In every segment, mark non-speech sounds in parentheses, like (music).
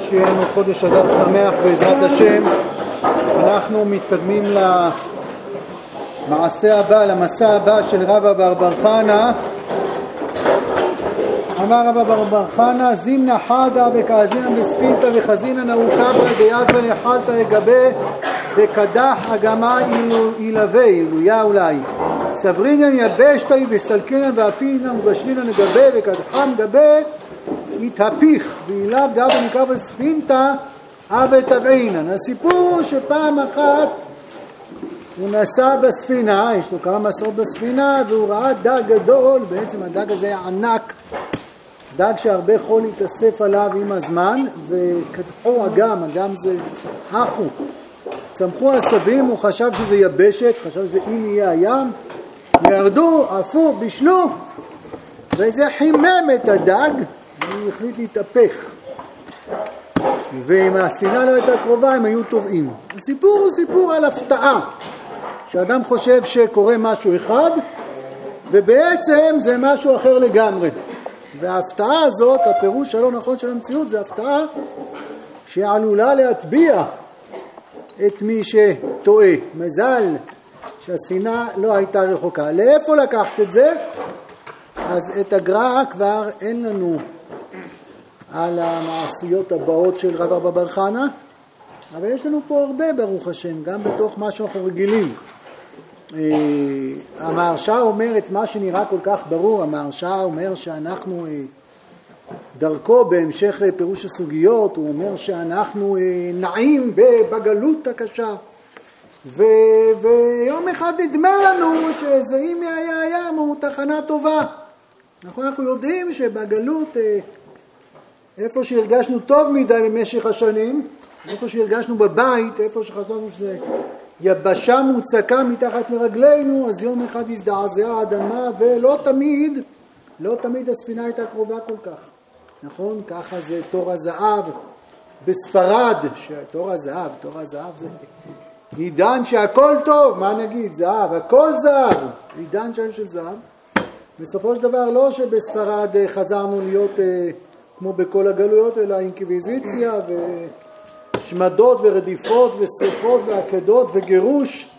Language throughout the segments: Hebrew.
שיהיה לנו חודש אדר שמח בעזרת השם. אנחנו מתקדמים למעשה הבא, למסע הבא של רבא בר בר חנה. אמר רבא בר בר חנה, זימנה חדה וכאזינא בספינתא וחזינא נאוקה ביד ונחלתא לגבי וקדח אגמה ילווה, אילויה אולי. סברינן יבשתא וסלקינן ואפינן ובשלינן לגבי וקדחם גבי התהפיך ואילאו דאבו נקרא בספינתא אבא תבעינן. הסיפור הוא שפעם אחת הוא נסע בספינה, יש לו כמה מסעות בספינה, והוא ראה דג גדול, בעצם הדג הזה היה ענק, דג שהרבה חול התאסף עליו עם הזמן, וקדחו אגם, אגם זה אחו. צמחו עשבים, הוא חשב שזה יבשת, חשב שזה אם יהיה הים, ירדו, עפו, בישלו, וזה חימם את הדג, והוא החליט להתהפך. ואם הספינה לא הייתה קרובה הם היו טובעים. הסיפור הוא סיפור על הפתעה, שאדם חושב שקורה משהו אחד ובעצם זה משהו אחר לגמרי. וההפתעה הזאת, הפירוש הלא נכון של המציאות, זה הפתעה שעלולה להטביע את מי שטועה. מזל שהספינה לא הייתה רחוקה. לאיפה לקחת את זה? אז את הגר"א כבר אין לנו על המעשיות הבאות של רב אבא בר חנה, אבל יש לנו פה הרבה ברוך השם, גם בתוך מה שאנחנו רגילים. אה, המהרש"א אומר את מה שנראה כל כך ברור, המהרש"א אומר שאנחנו אה, דרכו בהמשך פירוש הסוגיות, הוא אומר שאנחנו אה, נעים בגלות הקשה ו, ויום אחד נדמה לנו שזה אם היה הים הוא תחנה טובה. נכון, אנחנו יודעים שבגלות איפה שהרגשנו טוב מדי במשך השנים, איפה שהרגשנו בבית, איפה שחשבנו שזה יבשה מוצקה מתחת לרגלינו, אז יום אחד הזדעזעה האדמה ולא תמיד, לא תמיד הספינה הייתה קרובה כל כך, נכון? ככה זה תור הזהב בספרד, תור הזהב, תור הזהב זה עידן שהכל טוב, מה נגיד, זהב, הכל זהב, עידן שלם של זהב. בסופו של דבר לא שבספרד אה, חזרנו להיות אה, כמו בכל הגלויות, אלא אינקוויזיציה ושמדות ורדיפות ושרפות ועקדות וגירוש.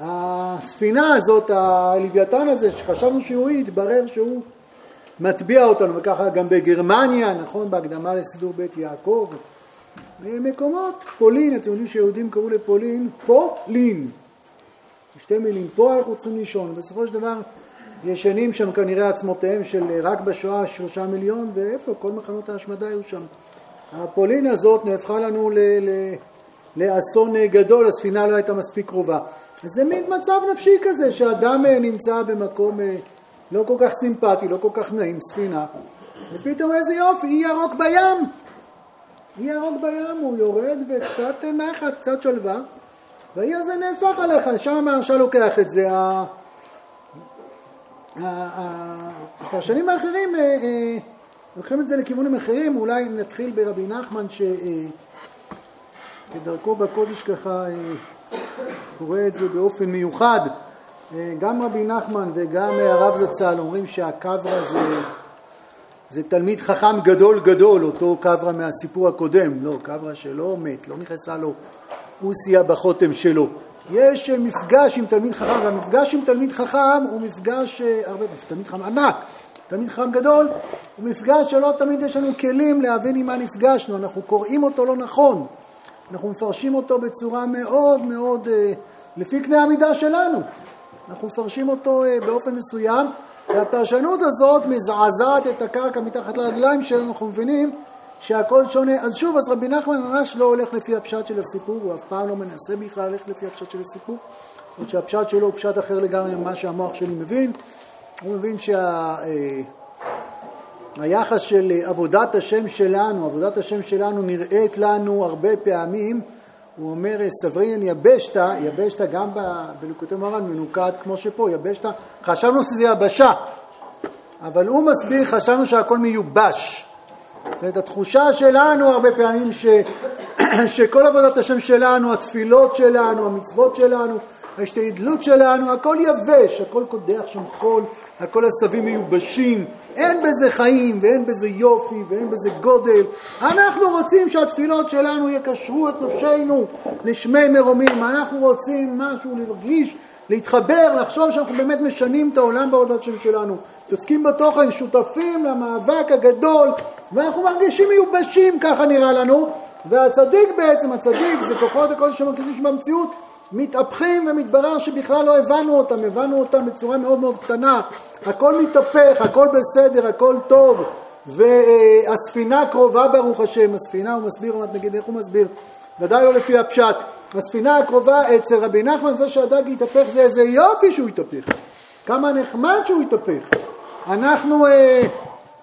הספינה הזאת, הלוויתן הזה, שחשבנו שהוא התברר שהוא מטביע אותנו, וככה גם בגרמניה, נכון, בהקדמה לסידור בית יעקב, במקומות, פולין, אתם יודעים שיהודים קראו לפולין פולין. שתי מילים, פה אנחנו צריכים לישון, בסופו של דבר ישנים שם כנראה עצמותיהם של רק בשואה שלושה מיליון, ואיפה? כל מחנות ההשמדה היו שם. הפולין הזאת נהפכה לנו ל, ל, לאסון גדול, הספינה לא הייתה מספיק קרובה. אז זה מין מצב נפשי כזה, שאדם אה, נמצא במקום אה, לא כל כך סימפטי, לא כל כך נעים, ספינה, ופתאום איזה יופי, אי ירוק בים. אי ירוק בים, הוא יורד וקצת נחת, קצת שלווה, והאי הזה נהפך עליך, שם המהרש"א לוקח את זה. הפרשנים האחרים אה, אה, לוקחים את זה לכיוונים אחרים, אולי נתחיל ברבי נחמן שכדרכו אה, בקודש ככה קורא את זה באופן מיוחד. גם רבי נחמן וגם הרב זצ"ל אומרים שהקברה זה, זה תלמיד חכם גדול גדול, אותו קברה מהסיפור הקודם, לא, קברה שלא מת, לא נכנסה לו אוסיה בחותם שלו. יש מפגש עם תלמיד חכם, והמפגש עם תלמיד חכם הוא מפגש, אה, הרבה, תלמיד חכם ענק, תלמיד חכם גדול, הוא מפגש שלא תמיד יש לנו כלים להבין עם מה נפגשנו, אנחנו קוראים אותו לא נכון, אנחנו מפרשים אותו בצורה מאוד מאוד, אה, לפי קנה המידה שלנו, אנחנו מפרשים אותו אה, באופן מסוים, והפרשנות הזאת מזעזעת את הקרקע מתחת לרגליים שלנו, אנחנו מבינים שהכל שונה. אז שוב, אז רבי נחמן ממש לא הולך לפי הפשט של הסיפור, הוא אף פעם לא מנסה בכלל ללכת לפי הפשט של הסיפור, עוד שהפשט שלו הוא פשט אחר לגמרי ממה שהמוח שלי מבין. הוא מבין שהיחס שה... של עבודת השם שלנו, עבודת השם שלנו נראית לנו הרבה פעמים, הוא אומר סברינן יבשתא, יבשתא גם בליקוטי מרן מנוקד כמו שפה, יבשתא, חשבנו שזה יבשה, אבל הוא מסביר, חשבנו שהכל מיובש. זאת אומרת, התחושה שלנו הרבה פעמים ש, (clears throat) שכל עבודת השם שלנו, התפילות שלנו, המצוות שלנו, ההשתדלות שלנו, הכל יבש, הכל קודח שם חול, הכל עשבים מיובשים, אין בזה חיים ואין בזה יופי ואין בזה גודל. אנחנו רוצים שהתפילות שלנו יקשרו את נפשנו. לשמי מרומים, אנחנו רוצים משהו להרגיש, להתחבר, לחשוב שאנחנו באמת משנים את העולם בעבודת שלנו, יוצקים בתוכן, שותפים למאבק הגדול, ואנחנו מרגישים מיובשים, ככה נראה לנו, והצדיק בעצם, הצדיק זה כוחות הכל שמרכזים שבמציאות מתהפכים ומתברר שבכלל לא הבנו אותם, הבנו אותם בצורה מאוד מאוד קטנה, הכל מתהפך, הכל בסדר, הכל טוב, והספינה קרובה ברוך השם, הספינה הוא מסביר, נגיד איך הוא מסביר, ודאי לא לפי הפשט, הספינה הקרובה אצל רבי נחמן זה שהדג יתהפך זה איזה יופי שהוא יתהפך, כמה נחמד שהוא יתהפך, אנחנו אה,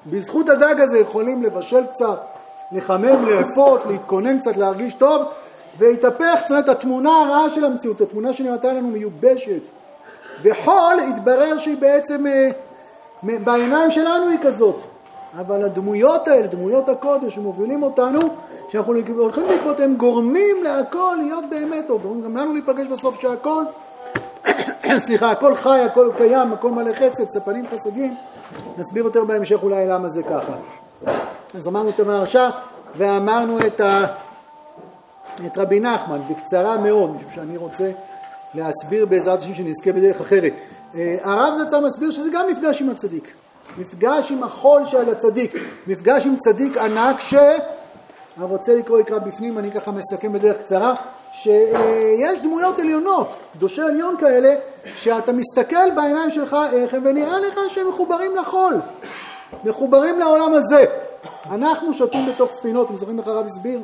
בזכות הדג הזה יכולים לבשל קצת, לחמם, לאפות, להתכונן קצת, להרגיש טוב והתהפך, זאת אומרת, התמונה הרעה של המציאות, התמונה שנראתה לנו מיובשת. וחול, התברר שהיא בעצם, אה, בעיניים שלנו היא כזאת. אבל הדמויות האלה, דמויות הקודש שמובילים אותנו, שאנחנו הולכים בעקבות, הם גורמים להכל להיות באמת טוב. גורמים גם לנו להיפגש בסוף שהכל, (coughs) סליחה, הכל חי, הכל קיים, הכל מלא חסד, ספנים חסדים. נסביר יותר בהמשך אולי למה זה ככה. אז אמרנו את המהרש"א ואמרנו את ה... את רבי נחמן בקצרה מאוד, משום שאני רוצה להסביר בעזרת השם שנזכה בדרך אחרת. אה, הרב זצ"ל מסביר שזה גם מפגש עם הצדיק, מפגש עם החול של הצדיק, מפגש עם צדיק ענק שהרוצה לקרוא יקרא בפנים, אני ככה מסכם בדרך קצרה, שיש דמויות עליונות, קדושי עליון כאלה, שאתה מסתכל בעיניים שלך איך הם ונראה לך שהם מחוברים לחול, מחוברים לעולם הזה. אנחנו שותים בתוך ספינות, אתם זוכרים איך הרב הסביר?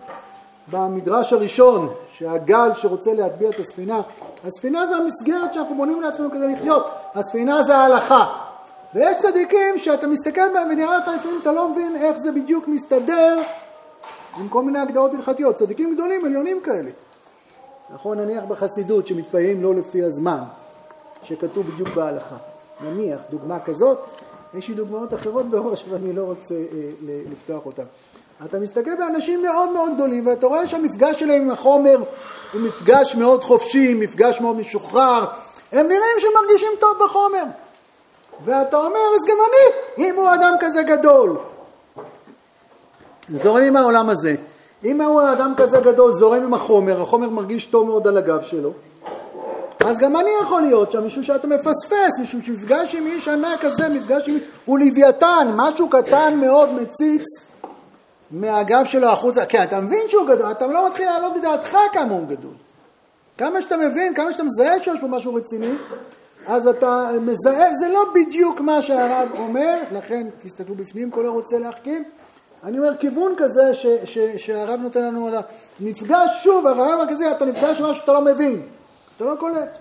במדרש הראשון, שהגל שרוצה להטביע את הספינה, הספינה זה המסגרת שאנחנו בונים לעצמנו כדי לחיות, הספינה זה ההלכה. ויש צדיקים שאתה מסתכל בהם ונראה לך לפעמים אתה לא מבין איך זה בדיוק מסתדר עם כל מיני הגדרות הלכתיות, צדיקים גדולים, עליונים כאלה. נכון, נניח בחסידות שמתפללים לא לפי הזמן, שכתוב בדיוק בהלכה. נניח, דוגמה כזאת, יש לי דוגמאות אחרות בראש ואני לא רוצה אה, לפתוח אותן. אתה מסתכל באנשים מאוד מאוד גדולים ואתה רואה שהמפגש שלהם עם החומר הוא מפגש מאוד חופשי, מפגש מאוד משוחרר, הם נראים שמרגישים טוב בחומר. ואתה אומר, אז גם אני, אם הוא אדם כזה גדול, זורם עם העולם הזה. אם הוא אדם כזה גדול, זורם עם החומר, החומר מרגיש טוב מאוד על הגב שלו, אז גם אני יכול להיות שם, משום שאתה מפספס, משום שמפגש עם איש ענק כזה, מפגש עם... הוא לוויתן, משהו קטן מאוד מציץ מהגב שלו החוצה, כן, אתה מבין שהוא גדול, אתה לא מתחיל לעלות בדעתך כמה הוא גדול. כמה שאתה מבין, כמה שאתה מזהה שיש פה משהו רציני, אז אתה מזהה, זה לא בדיוק מה שהרב אומר, לכן תסתכלו בפנים, כל הרוצה להחכים. אני אומר, כיוון כזה ש, ש, שהרב נותן לנו על המפגש, שוב, הרעיון המרכזי, אתה נפגש משהו שאתה לא מבין, אתה לא קולט.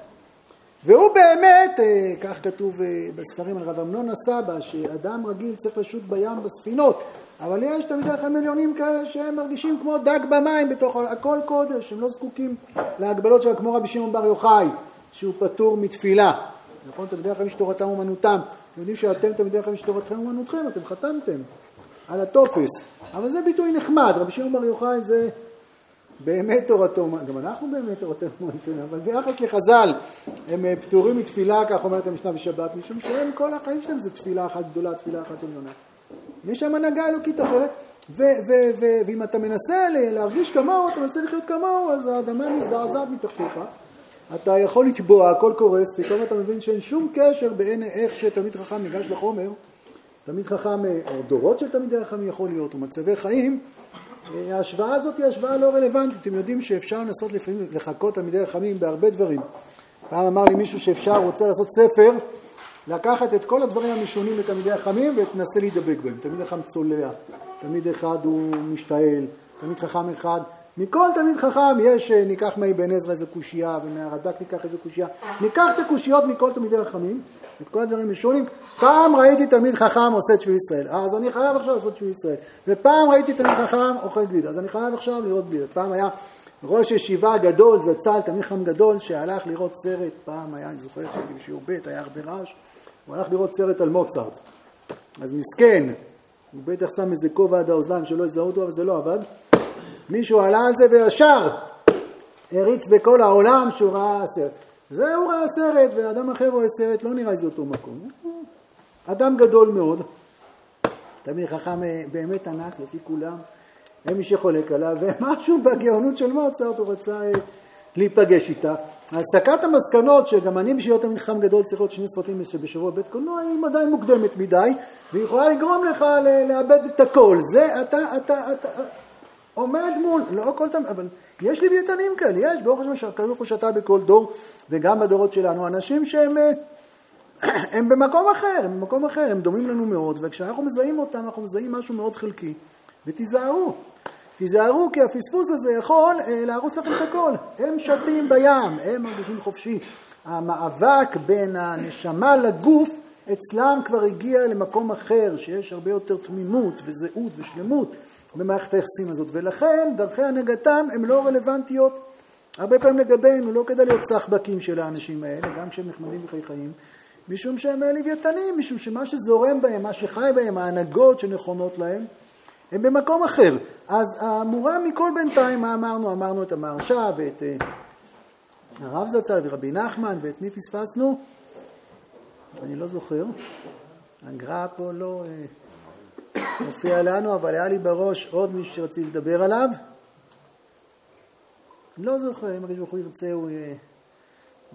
והוא באמת, אה, כך כתוב אה, בספרים על רב אמנון הסבא, שאדם רגיל צריך לשוט בים בספינות, אבל יש תמידי חכם מיליונים כאלה שהם מרגישים כמו דג במים בתוך הכל קודש, הם לא זקוקים להגבלות של כמו רבי שמעון בר יוחאי, שהוא פטור מתפילה. נכון? תלמידי חכמים שתורתם אומנותם. אתם יודעים שאתם תלמידי חכמים שתורתכם אומנותכם, אתם חתמתם על הטופס. אבל זה ביטוי נחמד, רבי שמעון בר יוחאי זה באמת תורתו, גם אנחנו באמת תורתנו אומנותנו, אבל ביחס לחז"ל הם אה, פטורים מתפילה, כך אומרת המשנה בשבת, משום שהם כל החיים שלהם זה תפילה אחת גדולה, תפילה אחת עליונה. יש שם הנהגה אלוקית אחרת, ואם אתה מנסה להרגיש כמוהו, אתה מנסה לחיות כמוהו, אז האדמה מזדעזעת מתחתיך. אתה יכול לטבוע, הכל קורס, פתאום אתה מבין שאין שום קשר בין איך שתלמיד חכם ניגש לחומר, תלמיד חכם, או דורות של תלמידי חכם יכול להיות, או מצבי חיים, ההשוואה הזאת היא השוואה לא רלוונטית. אתם יודעים שאפשר לנסות לפעמים לחקות תלמידי חכמים בהרבה דברים. פעם אמר לי מישהו שאפשר, רוצה לעשות ספר, לקחת את כל הדברים המשונים לתלמידי החכמים ותנסה להידבק בהם. תלמיד חכם צולע, תלמיד אחד הוא משתעל, תלמיד חכם אחד. מכל תלמיד חכם יש, אה, ניקח מאבן עזרא איזה קושייה, ומהרד"ק ניקח איזה קושייה. ניקח את הקושיות מכל תלמידי החכמים, את כל הדברים המשונים. פעם ראיתי תלמיד חכם עושה את שביל ישראל, אז אני חייב עכשיו לעשות שביל ישראל. ופעם ראיתי תלמיד חכם אוכל גלידה, אז אני חייב עכשיו לראות גלידה. פעם היה ראש ישיבה גדול, זצ"ל, תלמיד חכם גדול, שהלך לראות סרט, פעם היה, אני זוכר שהייתי בשיעור ב', היה הרבה רעש. הוא הלך לראות סרט על מוצרט. אז מסכן, הוא בטח שם איזה כובע עד האוזניים שלא יזהו אותו, אבל זה לא עבד. מישהו עלה על זה וישר הריץ בכל העולם שהוא ראה סרט. זה הוא ראה סרט, ואדם אחר רואה סרט, לא נראה איזה אותו מקום. אדם גדול מאוד, תמיד חכם אה, באמת ענק לפי כולם, אין מי שחולק עליו, ומשהו בגאונות של מוצרט הוא רצה אה, להיפגש איתה. הסקת המסקנות, שגם אני בשביל להיות חכם גדול צריך להיות שני סרטים בשבוע בית קולנוע, היא עדיין מוקדמת מדי, והיא יכולה לגרום לך לאבד את הכל. זה אתה, אתה, אתה, עומד מול, לא כל תמיד, אבל יש לוויתנים כאלה, יש, ברוך השם שהקדוש ברוך הוא שתה בכל דור, וגם בדורות שלנו, אנשים שהם אה, (clears throat) הם במקום אחר, הם במקום אחר, הם דומים לנו מאוד, וכשאנחנו מזהים אותם, אנחנו מזהים משהו מאוד חלקי, ותיזהרו. תיזהרו כי הפספוס הזה יכול אה, להרוס לכם את הכל. הם שתים בים, הם מרגישים חופשי. המאבק בין הנשמה לגוף אצלם כבר הגיע למקום אחר, שיש הרבה יותר תמימות וזהות ושלמות במערכת היחסים הזאת, ולכן דרכי הנהגתם הן לא רלוונטיות הרבה פעמים לגבינו, לא כדאי להיות סחבקים של האנשים האלה, גם כשהם נחמדים וחייכאים, משום שהם לוויתנים, משום שמה שזורם בהם, מה שחי בהם, ההנהגות שנכונות להם, הם במקום אחר. אז המורם מכל בינתיים, מה אמרנו? אמרנו את המהרש"א ואת אה, הרב זצ"ל ורבי נחמן, ואת מי פספסנו? אני לא זוכר. הגר"א פה לא אה, מופיע לנו, אבל היה לי בראש עוד מישהו שרציתי לדבר עליו. לא זוכר, אם הקדוש ברוך הוא ירצה, הוא... אה,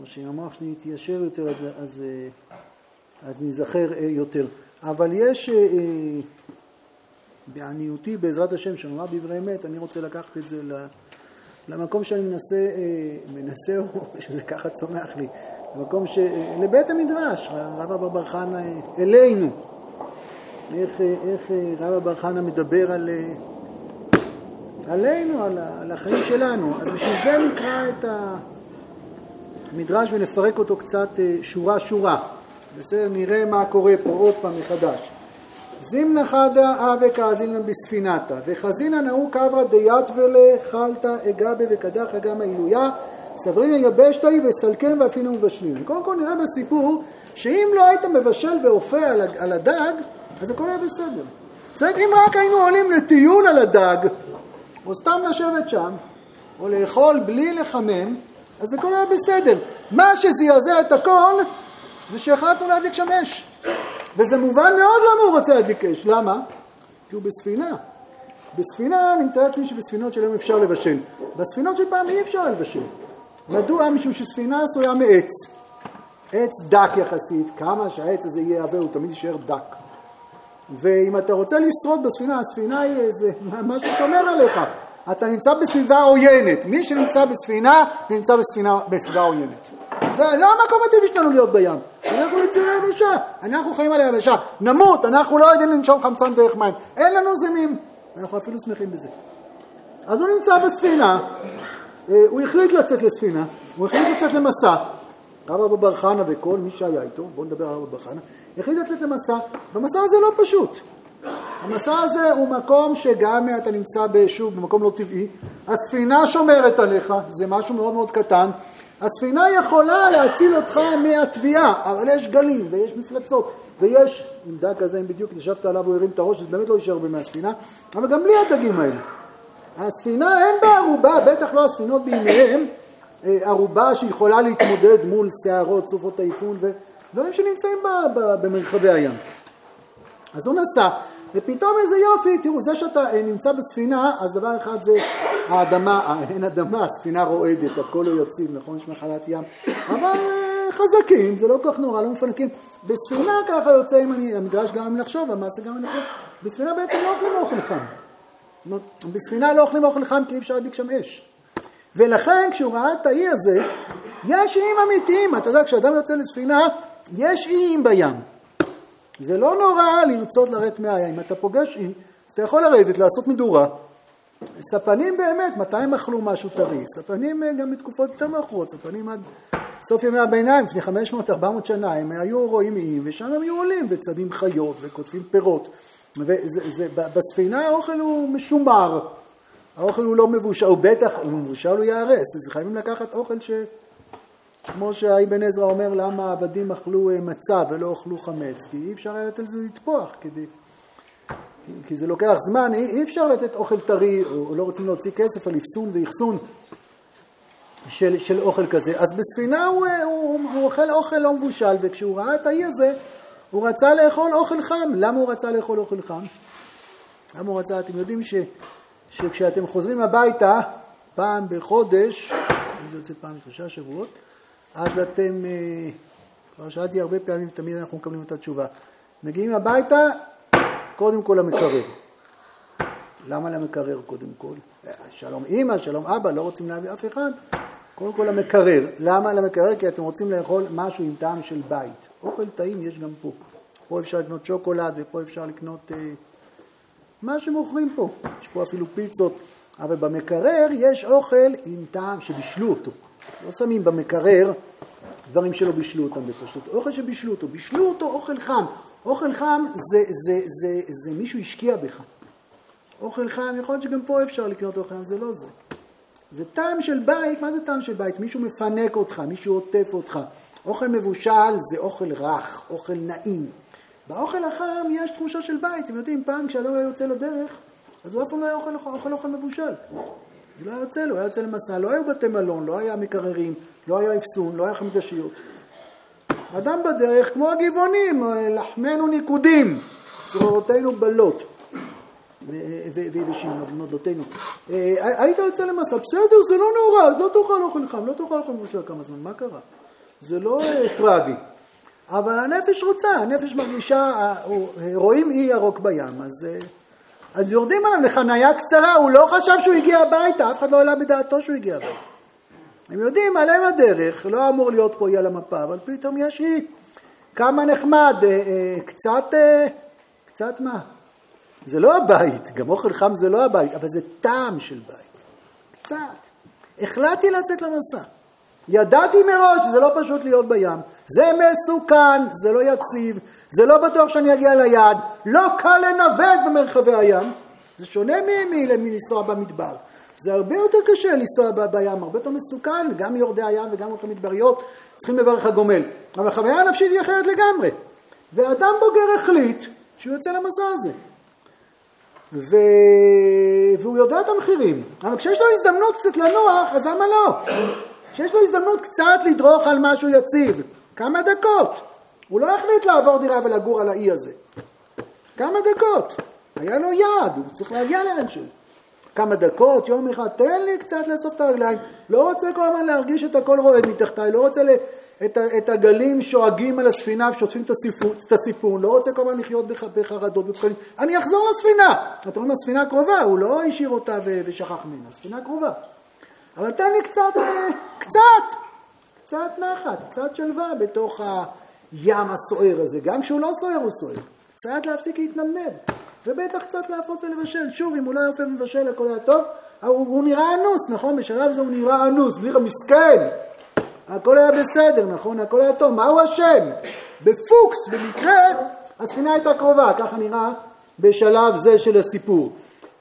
או שאם המוח שלי יתיישר יותר, אז, אז, אז ניזכר יותר. אבל יש בעניותי, בעזרת השם, שנאמר דברי אמת, אני רוצה לקחת את זה למקום שאני מנסה, אה, מנסה, או (laughs) שזה ככה צומח לי, למקום ש... לבית המדרש, רב אבא בר חנה אלינו. איך, איך אה, רב אבר חנה מדבר על, אה, עלינו, על, על החיים שלנו. אז בשביל זה נקרא את המדרש ונפרק אותו קצת שורה-שורה. בסדר, נראה מה קורה פה עוד פעם מחדש. זימנה חדה אבה כאזילנה בספינתה, וחזינא נאו קברא דייתבלה חלתא אגבה וקדח אגמה עילויה, סברינא יבשתאי וסלקן ואפינו מבשלים. קודם כל נראה בסיפור שאם לא היית מבשל ואופה על הדג, אז הכל היה בסדר. זאת אומרת, אם רק היינו עולים לטיול על הדג, או סתם לשבת שם, או לאכול בלי לחמם, אז הכל היה בסדר. מה שזעזע את הכל, זה שהחלטנו להדליק שם אש. וזה מובן מאוד למה הוא רוצה להדליק אש. למה? כי הוא בספינה. בספינה, אני מתאר לעצמי שבספינות של היום אפשר לבשל. בספינות של פעם אי אפשר לבשל. מדוע? משום שספינה עשויה מעץ. עץ דק יחסית, כמה שהעץ הזה יהיה עבה, הוא תמיד יישאר דק. ואם אתה רוצה לשרוד בספינה, הספינה היא איזה (laughs) משהו שומר עליך. אתה נמצא בסביבה עוינת. מי שנמצא בספינה, נמצא בספינה, בסביבה עוינת. זה לא המקום הטבעי שלנו להיות בים. אנחנו יצירי יבשה, אנחנו חיים על היבשה. נמות, אנחנו לא יודעים לנשום חמצן דרך מים. אין לנו זימים. אנחנו אפילו שמחים בזה. אז הוא נמצא בספינה, אה, הוא החליט לצאת לספינה, הוא החליט לצת למסע. רב אבא בר חנה וכל מי שהיה איתו, בואו נדבר על אבא בר חנה, החליט לצאת למסע, והמסע הזה לא פשוט. המסע הזה הוא מקום שגם אתה נמצא שוב במקום לא טבעי, הספינה שומרת עליך, זה משהו מאוד מאוד קטן, הספינה יכולה להציל אותך מהטביעה, אבל יש גלים ויש מפלצות ויש, עם דג כזה, אם בדיוק ישבת עליו הוא הרים את הראש, אז באמת לא יישאר הרבה מהספינה, אבל גם בלי הדגים האלה. הספינה אין בה ערובה, בטח לא הספינות בימיהם, אה, ערובה שיכולה להתמודד מול שערות, סופות טייפון ודברים שנמצאים במרחבי הים. אז הוא נסע, ופתאום איזה יופי, תראו, זה שאתה אה, נמצא בספינה, אז דבר אחד זה האדמה, אה, אין אדמה, הספינה רועדת, הכל לא יציב, נכון? יש מחלת ים, אבל אה, חזקים, זה לא כל כך נורא, לא מפנקים. בספינה ככה יוצא, אם אני, המדרש גם אם לחשוב, המעשה גם אם לחשוב, בספינה בעצם לא אוכלים אוכל חם. בספינה לא אוכלים אוכל חם כי אי אפשר להדליק שם אש. ולכן כשהוא ראה את האי הזה, יש איים אמיתיים, אתה יודע, כשאדם יוצא לספינה, יש איים בים. זה לא נורא לרצות לרדת מהים. אם אתה פוגש אי, אז אתה יכול לרדת, לעשות מדורה. ספנים באמת, מתי הם אכלו משהו טרי? ספנים אה, גם בתקופות יותר מאוחרות, ספנים עד סוף ימי הביניים, לפני 500-400 שנה, הם היו רואים איים, ושם הם היו עולים וצדים חיות וקוטפים פירות. וזה, זה, בספינה האוכל הוא משומר, האוכל הוא לא מבושל, הוא בטח, הוא מבושל הוא ייהרס, אז חייבים לקחת אוכל ש... כמו שהאבן עזרא אומר, למה העבדים אכלו אה, מצה ולא אכלו חמץ? כי אי אפשר היה לתת לזה לטפוח, כדי... כי זה לוקח זמן, אי, אפשר לתת אוכל טרי, או לא רוצים להוציא כסף על אפסון ואחסון של, של אוכל כזה. אז בספינה הוא, הוא, הוא אוכל אוכל לא מבושל, וכשהוא ראה את האי הזה, הוא רצה לאכול אוכל חם. למה הוא רצה לאכול אוכל חם? למה הוא רצה? אתם יודעים ש, שכשאתם חוזרים הביתה, פעם בחודש, אם זה יוצא פעם שלושה שבועות, אז אתם, אה, כבר שאלתי הרבה פעמים, תמיד אנחנו מקבלים את התשובה. מגיעים הביתה, קודם כל למקרר. למה למקרר קודם כל? שלום אימא, שלום אבא, לא רוצים להביא אף אחד. קודם כל למקרר. למה למקרר? כי אתם רוצים לאכול משהו עם טעם של בית. אוכל טעים יש גם פה. פה אפשר לקנות שוקולד ופה אפשר לקנות אה, מה שמוכרים פה. יש פה אפילו פיצות. אבל במקרר יש אוכל עם טעם שבישלו אותו. לא שמים במקרר דברים שלא בישלו אותם בפשוט. אוכל שבישלו אותו. בישלו אותו אוכל חם. אוכל חם זה, זה, זה, זה, זה מישהו השקיע בך. אוכל חם, יכול להיות שגם פה אפשר לקנות אוכל חם, זה לא זה. זה טעם של בית, מה זה טעם של בית? מישהו מפנק אותך, מישהו עוטף אותך. אוכל מבושל זה אוכל רך, אוכל נעים. באוכל החם יש תחושה של בית. אתם יודעים, פעם כשאדם היה יוצא לדרך, אז הוא אף פעם לא היה אוכל, אוכל אוכל מבושל. זה לא היה יוצא לו, היה יוצא למסע, לא היו בתי מלון, לא היה מקררים, לא היה אפסון, לא היה חמדשיות. אדם בדרך כמו הגבעונים, לחמנו ניקודים, צרורותינו בלות. ושמנודותינו. אה, היית יוצא למסע, בסדר, זה לא נורא, אז לא תאכל אוכל חם, לא תאכל אוכל מבושל כמה זמן, מה קרה? זה לא אה, טרגי. אבל הנפש רוצה, הנפש מרגישה, אה, רואים אי ירוק בים, אז, אז יורדים עליו לחניה קצרה, הוא לא חשב שהוא הגיע הביתה, אף אחד לא העלה בדעתו שהוא הגיע הביתה. הם יודעים, עליהם הדרך, לא אמור להיות פה אי על המפה, אבל פתאום יש אי. כמה נחמד, קצת, קצת מה? זה לא הבית, גם אוכל חם זה לא הבית, אבל זה טעם של בית. קצת. החלטתי לצאת למסע. ידעתי מראש שזה לא פשוט להיות בים. זה מסוכן, זה לא יציב, זה לא בטוח שאני אגיע ליעד, לא קל לנווט במרחבי הים. זה שונה מלנסוע במדבר. זה הרבה יותר קשה לנסוע בים, הרבה יותר מסוכן, גם יורדי הים וגם הולכי מדבריות צריכים לברך הגומל. אבל החוויה הנפשית היא אחרת לגמרי. ואדם בוגר החליט שהוא יוצא למסע הזה. ו... והוא יודע את המחירים. אבל כשיש לו הזדמנות קצת לנוח, אז למה לא? כשיש לו הזדמנות קצת לדרוך על משהו יציב, כמה דקות. הוא לא החליט לעבור דירה ולגור על האי הזה. כמה דקות. היה לו יעד, הוא צריך להגיע לאנשהו. כמה דקות, יום אחד, תן לי קצת לאסוף את הרגליים. לא רוצה כל הזמן להרגיש את הכל רועד מתחתיי, לא רוצה את, את הגלים שואגים על הספינה ושוטפים את הסיפון, לא רוצה כל הזמן לחיות בחרדות, בפחדים. אני אחזור לספינה. אתם רואים, הספינה קרובה, הוא לא השאיר אותה ושכח ממנה, הספינה קרובה. אבל תן לי קצת, אה, קצת, קצת נחת, קצת שלווה בתוך הים הסוער הזה. גם כשהוא לא סוער הוא סוער. קצת להפסיק להתנדנד. ובטח קצת להפות ולבשל. שוב, אם הוא לא יפה ומבשל, הכל היה טוב. הוא, הוא נראה אנוס, נכון? בשלב זה הוא נראה אנוס, בלי מסכן. הכל היה בסדר, נכון? הכל היה טוב. מה הוא אשם? בפוקס, במקרה, הספינה הייתה קרובה, ככה נראה בשלב זה של הסיפור.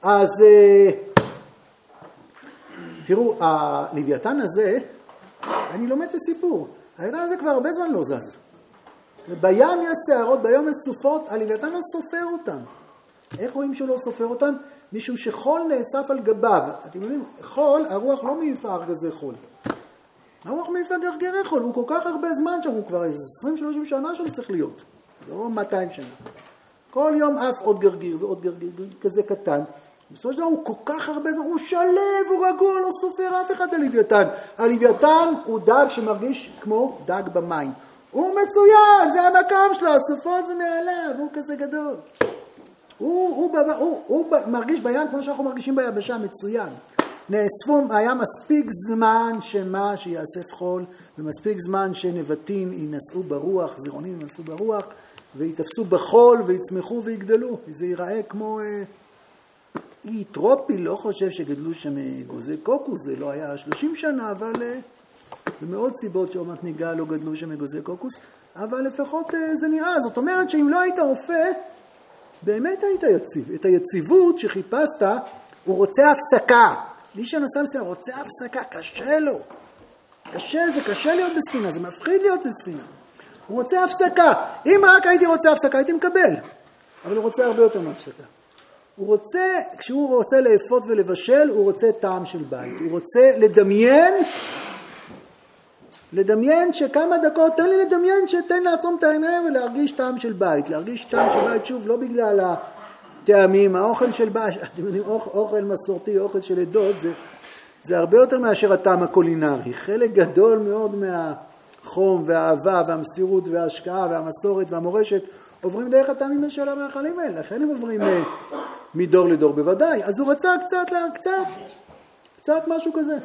אז אה, תראו, הלוויתן הזה, אני לומד את הסיפור. הלוויתן הזה כבר הרבה זמן לא זז. בים יש שערות, ביום יש סופות, הלוויתן לא סופר אותם. איך רואים שהוא לא סופר אותם? משום שחול נאסף על גביו. אתם יודעים, חול, הרוח לא מעיפה ארגזי חול. הרוח מעיפה גרגרי חול, הוא כל כך הרבה זמן שם, הוא כבר איזה 20-30 שנה שם צריך להיות, לא 200 שנה. כל יום עף עוד גרגיר ועוד גרגיר, כזה קטן. בסופו של דבר הוא כל כך הרבה, הוא שלב, הוא רגוע, לא סופר אף אחד הלוויתן. הלוויתן הוא דג שמרגיש כמו דג במים. הוא מצוין, זה המקום שלו, הסופות זה מעליו, הוא כזה גדול. הוא, הוא, הוא, הוא, הוא מרגיש בים כמו שאנחנו מרגישים ביבשה, מצוין. נאספו, היה מספיק זמן שמה שיאסף חול, ומספיק זמן שנבטים יינשאו ברוח, זירונים יינשאו ברוח, ויתפסו בחול ויצמחו ויגדלו. זה ייראה כמו אי טרופי, לא חושב שגדלו שם אגוזי קוקוס, זה לא היה 30 שנה, אבל אה, במאות סיבות שעוד מעט ניגע לא גדלו שם אגוזי קוקוס, אבל לפחות אה, זה נראה. זאת אומרת שאם לא היית רופא, באמת היית יציב. את היציבות שחיפשת, הוא רוצה הפסקה. מי שנוסע מסוים רוצה הפסקה, קשה לו. קשה, זה קשה להיות בספינה, זה מפחיד להיות בספינה. הוא רוצה הפסקה. אם רק הייתי רוצה הפסקה, הייתי מקבל. אבל הוא רוצה הרבה יותר מהפסקה. הוא רוצה, כשהוא רוצה לאפות ולבשל, הוא רוצה טעם של בית. הוא רוצה לדמיין, לדמיין שכמה דקות, תן לי לדמיין שתן לעצום את העיניים ולהרגיש טעם של בית. להרגיש טעם של בית, שוב, לא בגלל הטעמים, האוכל של בית, (laughs) אתם יודעים, אוכל מסורתי, אוכל של עדות, זה, זה הרבה יותר מאשר הטעם הקולינרי. חלק גדול מאוד מהחום והאהבה והמסירות וההשקעה והמסורת והמורשת עוברים דרך הטעמים של המאכלים האלה, לכן הם עוברים אה, מדור לדור בוודאי. אז הוא רצה קצת, קצת, קצת משהו כזה.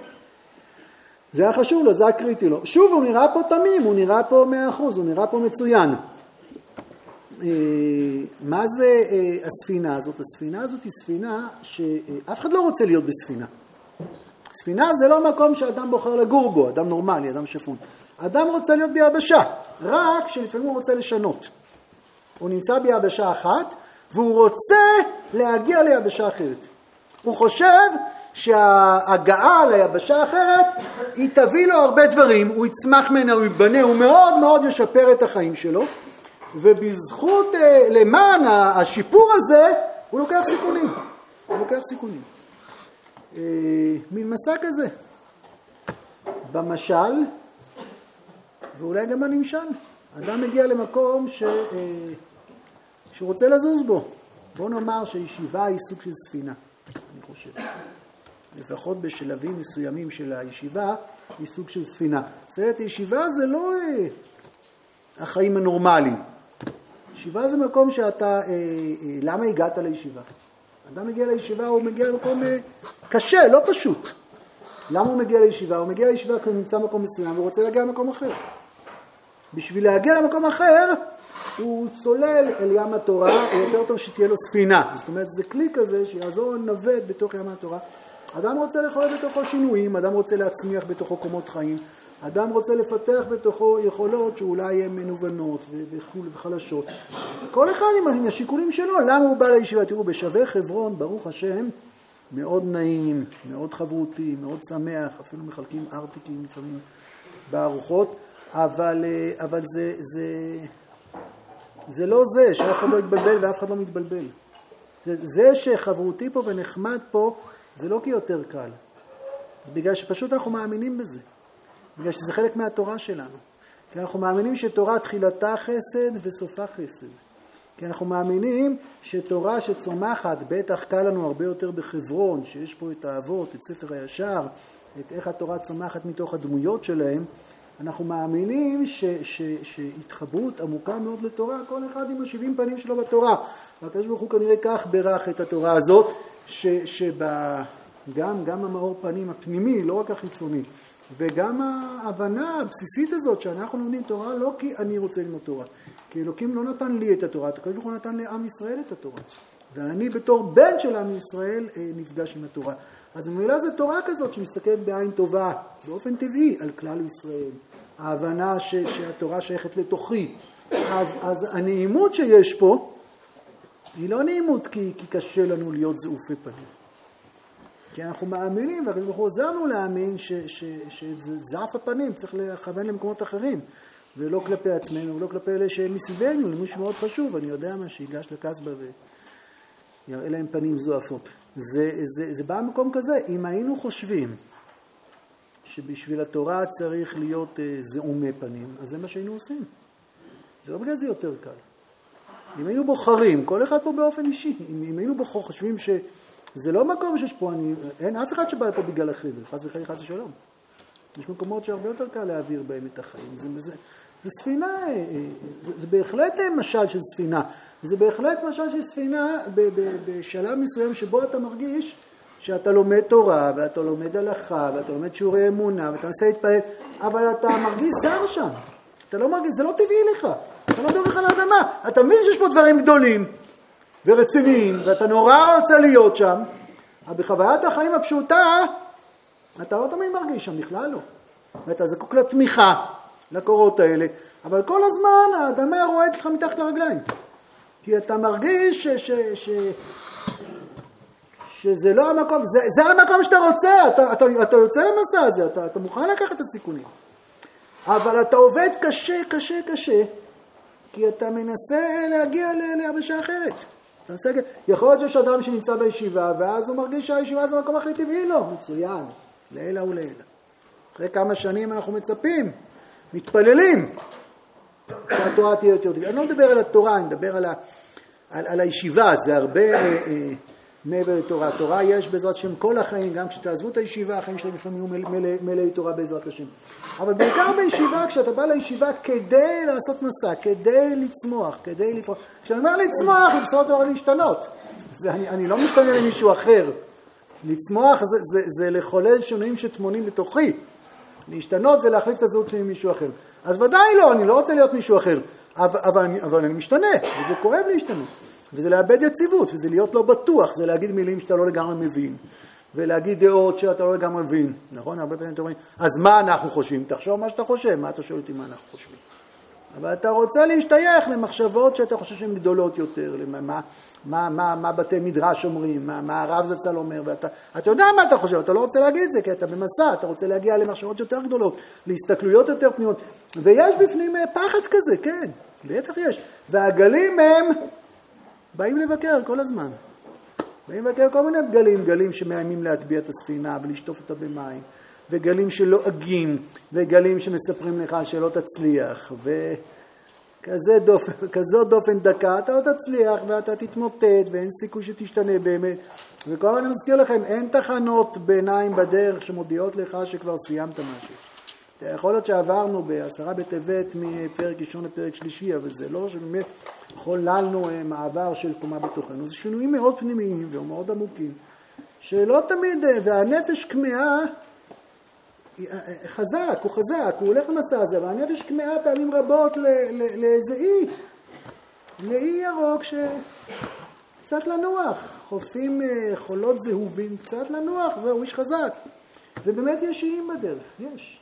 זה היה חשוב לו, זה היה קריטי לו. שוב, הוא נראה פה תמים, הוא נראה פה מאה אחוז, הוא נראה פה מצוין. אה, מה זה אה, הספינה הזאת? הספינה הזאת היא ספינה שאף אחד לא רוצה להיות בספינה. ספינה זה לא מקום שאדם בוחר לגור בו, אדם נורמלי, אדם שפון. אדם רוצה להיות ביבשה, רק שלפעמים הוא רוצה לשנות. הוא נמצא ביבשה אחת, והוא רוצה להגיע ליבשה אחרת. הוא חושב שההגעה ליבשה אחרת, היא תביא לו הרבה דברים, הוא יצמח ממנה, הוא ייבנה, הוא מאוד מאוד ישפר את החיים שלו, ובזכות, אה, למען השיפור הזה, הוא לוקח סיכונים. הוא לוקח סיכונים. אה, מין מסע כזה. במשל, ואולי גם בנמשל. אדם מגיע למקום ש... שהוא רוצה לזוז בו. בוא נאמר שישיבה היא סוג של ספינה, אני חושב. לפחות בשלבים מסוימים של הישיבה, היא סוג של ספינה. זאת אומרת, ישיבה זה לא אה, החיים הנורמליים. ישיבה זה מקום שאתה, אה, אה, למה הגעת לישיבה? אדם מגיע לישיבה, הוא מגיע למקום אה, קשה, לא פשוט. למה הוא מגיע לישיבה? הוא מגיע לישיבה כי הוא נמצא במקום מסוים והוא רוצה להגיע למקום אחר. בשביל להגיע למקום אחר, הוא צולל אל ים התורה, יותר טוב שתהיה לו ספינה. זאת אומרת, זה כלי כזה שיעזור לנווט בתוך ים התורה. אדם רוצה לחולל בתוכו שינויים, אדם רוצה להצמיח בתוכו קומות חיים, אדם רוצה לפתח בתוכו יכולות שאולי הן מנוונות וחלשות. כל אחד עם השיקולים שלו, למה הוא בא לישיבה? תראו, בשווה חברון, ברוך השם, מאוד נעים, מאוד חברותי, מאוד שמח, אפילו מחלקים ארטיקים לפעמים בארוחות, אבל, אה, אבל זה, זה, זה לא זה, שאף אחד לא יתבלבל ואף אחד לא מתבלבל. זה, שחברותי פה ונחמד פה, זה לא כי יותר קל. זה בגלל שפשוט אנחנו מאמינים בזה. בגלל שזה חלק מהתורה שלנו. כי אנחנו מאמינים שתורה תחילתה חסד וסופה חסד. כי אנחנו מאמינים שתורה שצומחת, בטח קל לנו הרבה יותר בחברון, שיש פה את האבות, את ספר הישר, את איך התורה צומחת מתוך הדמויות שלהם, אנחנו מאמינים ש, ש, שהתחברות עמוקה מאוד לתורה, כל אחד עם השבעים פנים שלו בתורה. והקדוש ברוך הוא כנראה כך בירך את התורה הזאת, שגם גם המאור פנים הפנימי, לא רק החיצוני, וגם ההבנה הבסיסית הזאת שאנחנו לומדים תורה לא כי אני רוצה ללמוד תורה, כי אלוקים לא נתן לי את התורה, הקדוש ברוך הוא נתן לעם ישראל את התורה. ואני בתור בן של עם ישראל אה, נפגש עם התורה. אז ממילא זו תורה כזאת שמסתכלת בעין טובה, באופן טבעי, על כלל ישראל. ההבנה ש, שהתורה שייכת לתוכי. אז, אז הנעימות שיש פה, היא לא נעימות כי, כי קשה לנו להיות זעופי פנים. כי אנחנו מאמינים, עוזר לנו להאמין שזעף הפנים צריך לכוון למקומות אחרים, ולא כלפי עצמנו, ולא כלפי אלה שהם מסביבנו, למישהו מאוד חשוב, אני יודע מה, שיגש לקסבה ויראה להם פנים זועפות. זה, זה, זה בא ממקום כזה, אם היינו חושבים שבשביל התורה צריך להיות uh, זעומי פנים, אז זה מה שהיינו עושים. זה לא בגלל זה יותר קל. אם היינו בוחרים, כל אחד פה באופן אישי, אם, אם היינו בוחר, חושבים שזה לא מקום שיש פה, אני, אין אף אחד שבא לפה בגלל החבל, חס וחלילה חס ושלום. יש מקומות שהרבה יותר קל להעביר בהם את החיים. זה, זה, זה ספינה, אה, אה, זה, זה בהחלט משל של ספינה. זה בהחלט משל של ספינה בשלב מסוים שבו אתה מרגיש שאתה לומד תורה, ואתה לומד הלכה, ואתה לומד שיעורי אמונה, ואתה מנסה להתפלל, אבל אתה מרגיש זר שם. אתה לא מרגיש, זה לא טבעי לך. אתה לא דורך לך לאדמה. אתה מבין שיש פה דברים גדולים ורציניים, ואתה נורא רוצה להיות שם, אבל בחוויית החיים הפשוטה, אתה לא תמיד מרגיש שם, בכלל לא. ואתה זקוק לתמיכה, לקורות האלה, אבל כל הזמן האדמה רועדת לך מתחת לרגליים. כי אתה מרגיש ש... ש, ש שזה לא המקום, זה, זה המקום שאתה רוצה, אתה, אתה, אתה יוצא למסע הזה, אתה, אתה מוכן לקחת את הסיכונים. אבל אתה עובד קשה, קשה, קשה, כי אתה מנסה להגיע ליבשה אחרת. אתה מנסה, יכול להיות שיש אדם שנמצא בישיבה, ואז הוא מרגיש שהישיבה זה המקום הכי טבעי לו. מצוין, לעילא ולעילא. אחרי כמה שנים אנחנו מצפים מתפללים שהתורה תהיה יותר טובה. אני לא מדבר על התורה, אני מדבר על, ה, על, על הישיבה, זה הרבה אה, אה, מעבר לתורה. תורה יש בעזרת השם כל החיים, גם כשתעזבו את הישיבה, החיים שלהם לפעמים יהיו מלאי מלא, תורה בעזרת השם. אבל בעיקר בישיבה, כשאתה בא לישיבה כדי לעשות מסע, כדי לצמוח, כדי לפעול. כשאני אומר לצמוח, בסופו של דבר להשתנות. זה, אני, אני לא משתנה למישהו אחר. לצמוח זה, זה, זה לחולל שינויים שטמונים בתוכי. להשתנות זה להחליף את הזהות שלי עם מישהו אחר. אז ודאי לא, אני לא רוצה להיות מישהו אחר, אבל, אבל, אני, אבל אני משתנה, וזה כואב להשתנות. וזה לאבד יציבות, וזה להיות לא בטוח, זה להגיד מילים שאתה לא לגמרי מבין, ולהגיד דעות שאתה לא לגמרי מבין, נכון? הרבה פעמים אתם אומרים, אז מה אנחנו חושבים? תחשוב מה שאתה חושב, מה אתה שואל אותי מה אנחנו חושבים? אבל אתה רוצה להשתייך למחשבות שאתה חושב שהן גדולות יותר, למה, מה, מה, מה, מה בתי מדרש אומרים, מה, מה הרב זצ"ל אומר, ואתה אתה יודע מה אתה חושב, אתה לא רוצה להגיד את זה, כי אתה במסע, אתה רוצה להגיע למחשבות יותר גדולות, להסתכלויות יותר פנימיות, ויש בפנים אה, פחד כזה, כן, בטח יש, והגלים הם באים לבקר כל הזמן. באים לבקר כל מיני גלים, גלים שמאיימים להטביע את הספינה ולשטוף אותה במים, וגלים שלועגים, וגלים שמספרים לך שלא תצליח, וכזאת דופן, דופן דקה, אתה לא תצליח ואתה תתמוטט ואין סיכוי שתשתנה באמת. וכל הזמן אני מזכיר לכם, אין תחנות ביניים בדרך שמודיעות לך שכבר סיימת משהו. יכול להיות שעברנו בעשרה בטבת מפרק ראשון לפרק שלישי, אבל זה לא שבאמת חוללנו אה, מעבר של קומה בתוכנו. זה שינויים מאוד פנימיים ומאוד עמוקים, שלא תמיד, אה, והנפש כמהה אה, חזק, הוא חזק, הוא הולך למסע הזה, והנפש כמהה פעמים רבות לאיזה אי, לאי ירוק שקצת לנוח, חופים חולות זהובים, קצת לנוח, זהו, איש חזק. ובאמת יש איים בדרך, יש.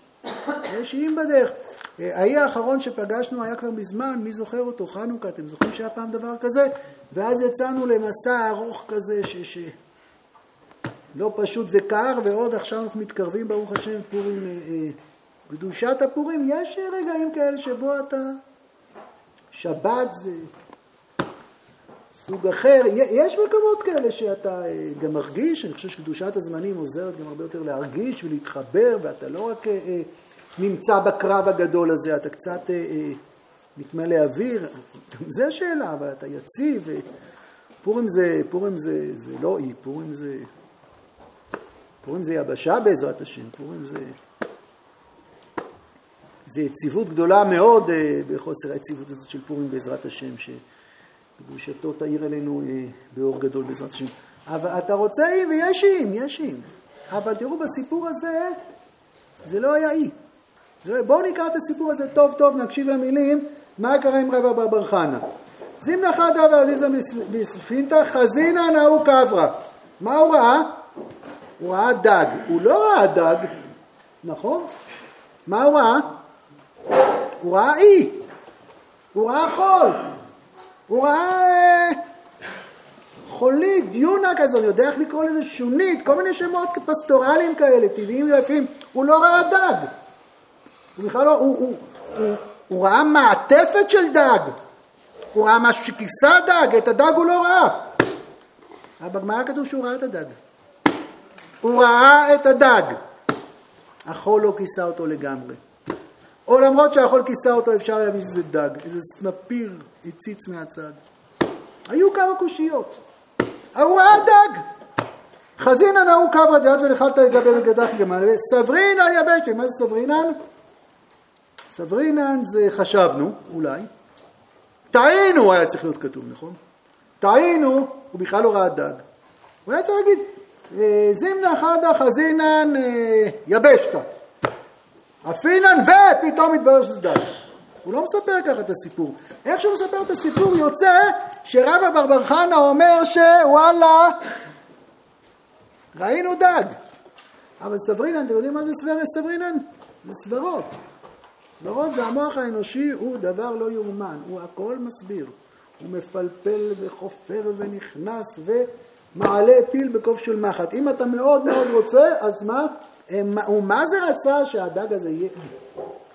יש איים בדרך. האי האחרון שפגשנו היה כבר מזמן, מי זוכר אותו? חנוכה, אתם זוכרים שהיה פעם דבר כזה? ואז יצאנו למסע ארוך כזה, ש... ש... לא פשוט וקר, ועוד עכשיו אנחנו מתקרבים, ברוך השם, פורים, אה, אה, קדושת הפורים. יש רגעים כאלה שבו אתה... שבת זה סוג אחר. יש מקומות כאלה שאתה אה, גם מרגיש, אני חושב שקדושת הזמנים עוזרת גם הרבה יותר להרגיש ולהתחבר, ואתה לא רק אה, אה, נמצא בקרב הגדול הזה, אתה קצת מתמלא אוויר, גם זה השאלה, אבל אתה יציב. פורים זה, פורים זה, זה לא אי, פורים זה, פורים זה יבשה בעזרת השם, פורים זה, זה יציבות גדולה מאוד בחוסר היציבות הזאת של פורים בעזרת השם, ש... קדושתו תאיר אלינו אה, באור גדול בעזרת השם. אבל אתה רוצה אי ויש איים, יש איים. אבל תראו, בסיפור הזה, זה לא היה אי. לא, בואו נקרא את הסיפור הזה טוב טוב, נקשיב למילים, מה קרה עם רבא בר בר חנה. זימנה חדה ועזיזה בספינתא חזינא נאו קברה. מה הוא ראה? הוא ראה דג. הוא לא ראה דג, נכון? מה הוא ראה? הוא ראה אי. הוא ראה חול. הוא ראה חולית, דיונה כזאת, יודע איך לקרוא לזה שונית, כל מיני שמות פסטורליים כאלה, טבעיים ויפים. הוא לא ראה דג. הוא בכלל לא, הוא, הוא, הוא, הוא ראה מעטפת של דג. הוא ראה משהו שכיסה דג, את הדג הוא לא ראה. אבל בגמרא כתוב שהוא ראה את הדג. הוא ראה את הדג. החול לא כיסה אותו לגמרי. או למרות שהחול כיסה אותו אפשר להבין שזה דג, איזה סנפיר הציץ מהצד. היו כמה קושיות. הוא ראה דג. חזינן ההוא קברא דעת ונחלת לגבי וגדח גמל, סברינן יבשת, מה זה סברינן? סברינן זה חשבנו, אולי. טעינו היה צריך להיות כתוב, נכון? טעינו, הוא בכלל לא ראה דג. הוא היה צריך להגיד, אה, זימנה חדה חזינן אה, יבשתא. אפינן ופתאום מתברר שזה דג. הוא לא מספר ככה את הסיפור. איך שהוא מספר את הסיפור יוצא שרב אבר בר חנה אומר שוואלה, ראינו דג. אבל סברינן, אתם יודעים מה זה סברינן? זה סברות. סברות זה המוח האנושי, הוא דבר לא יאומן, הוא הכל מסביר. הוא מפלפל וחופר ונכנס ומעלה פיל בקוף של מחט. אם אתה מאוד מאוד רוצה, אז מה? ומה זה רצה שהדג הזה יהיה?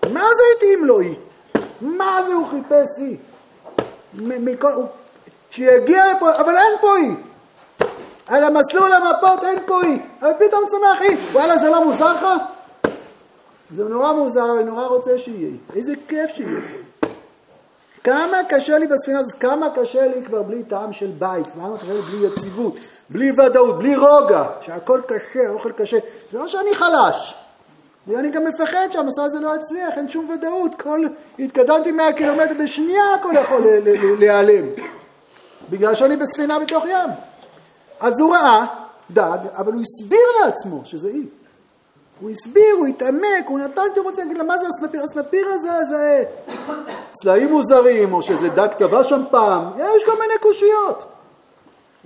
מה זה התאים לו היא? מה זה הוא חיפש אי? שיגיע לפה, אבל אין פה אי. על המסלול המפות אין פה אי, אבל פתאום צמח אי. וואלה, זה לא מוזר לך? זה נורא מוזר, אני נורא רוצה שיהיה. איזה כיף שיהיה. כמה קשה לי בספינה הזאת, כמה קשה לי כבר בלי טעם של בית, כמה קשה לי בלי יציבות, בלי ודאות, בלי רוגע, שהכל קשה, אוכל קשה. זה לא שאני חלש, ואני גם מפחד שהמסע הזה לא יצליח, אין שום ודאות. כל... התקדמתי 100 קילומטר בשנייה, הכל יכול להיעלם. בגלל שאני בספינה בתוך ים. אז הוא ראה דג, אבל הוא הסביר לעצמו שזה אי. הוא הסביר, הוא התעמק, הוא נתן תירוץ להגיד לה, מה זה הסנפיר? הסנפיר הזה זה צלעים מוזרים, או שזה דג טבע שם פעם, יש כל מיני קושיות.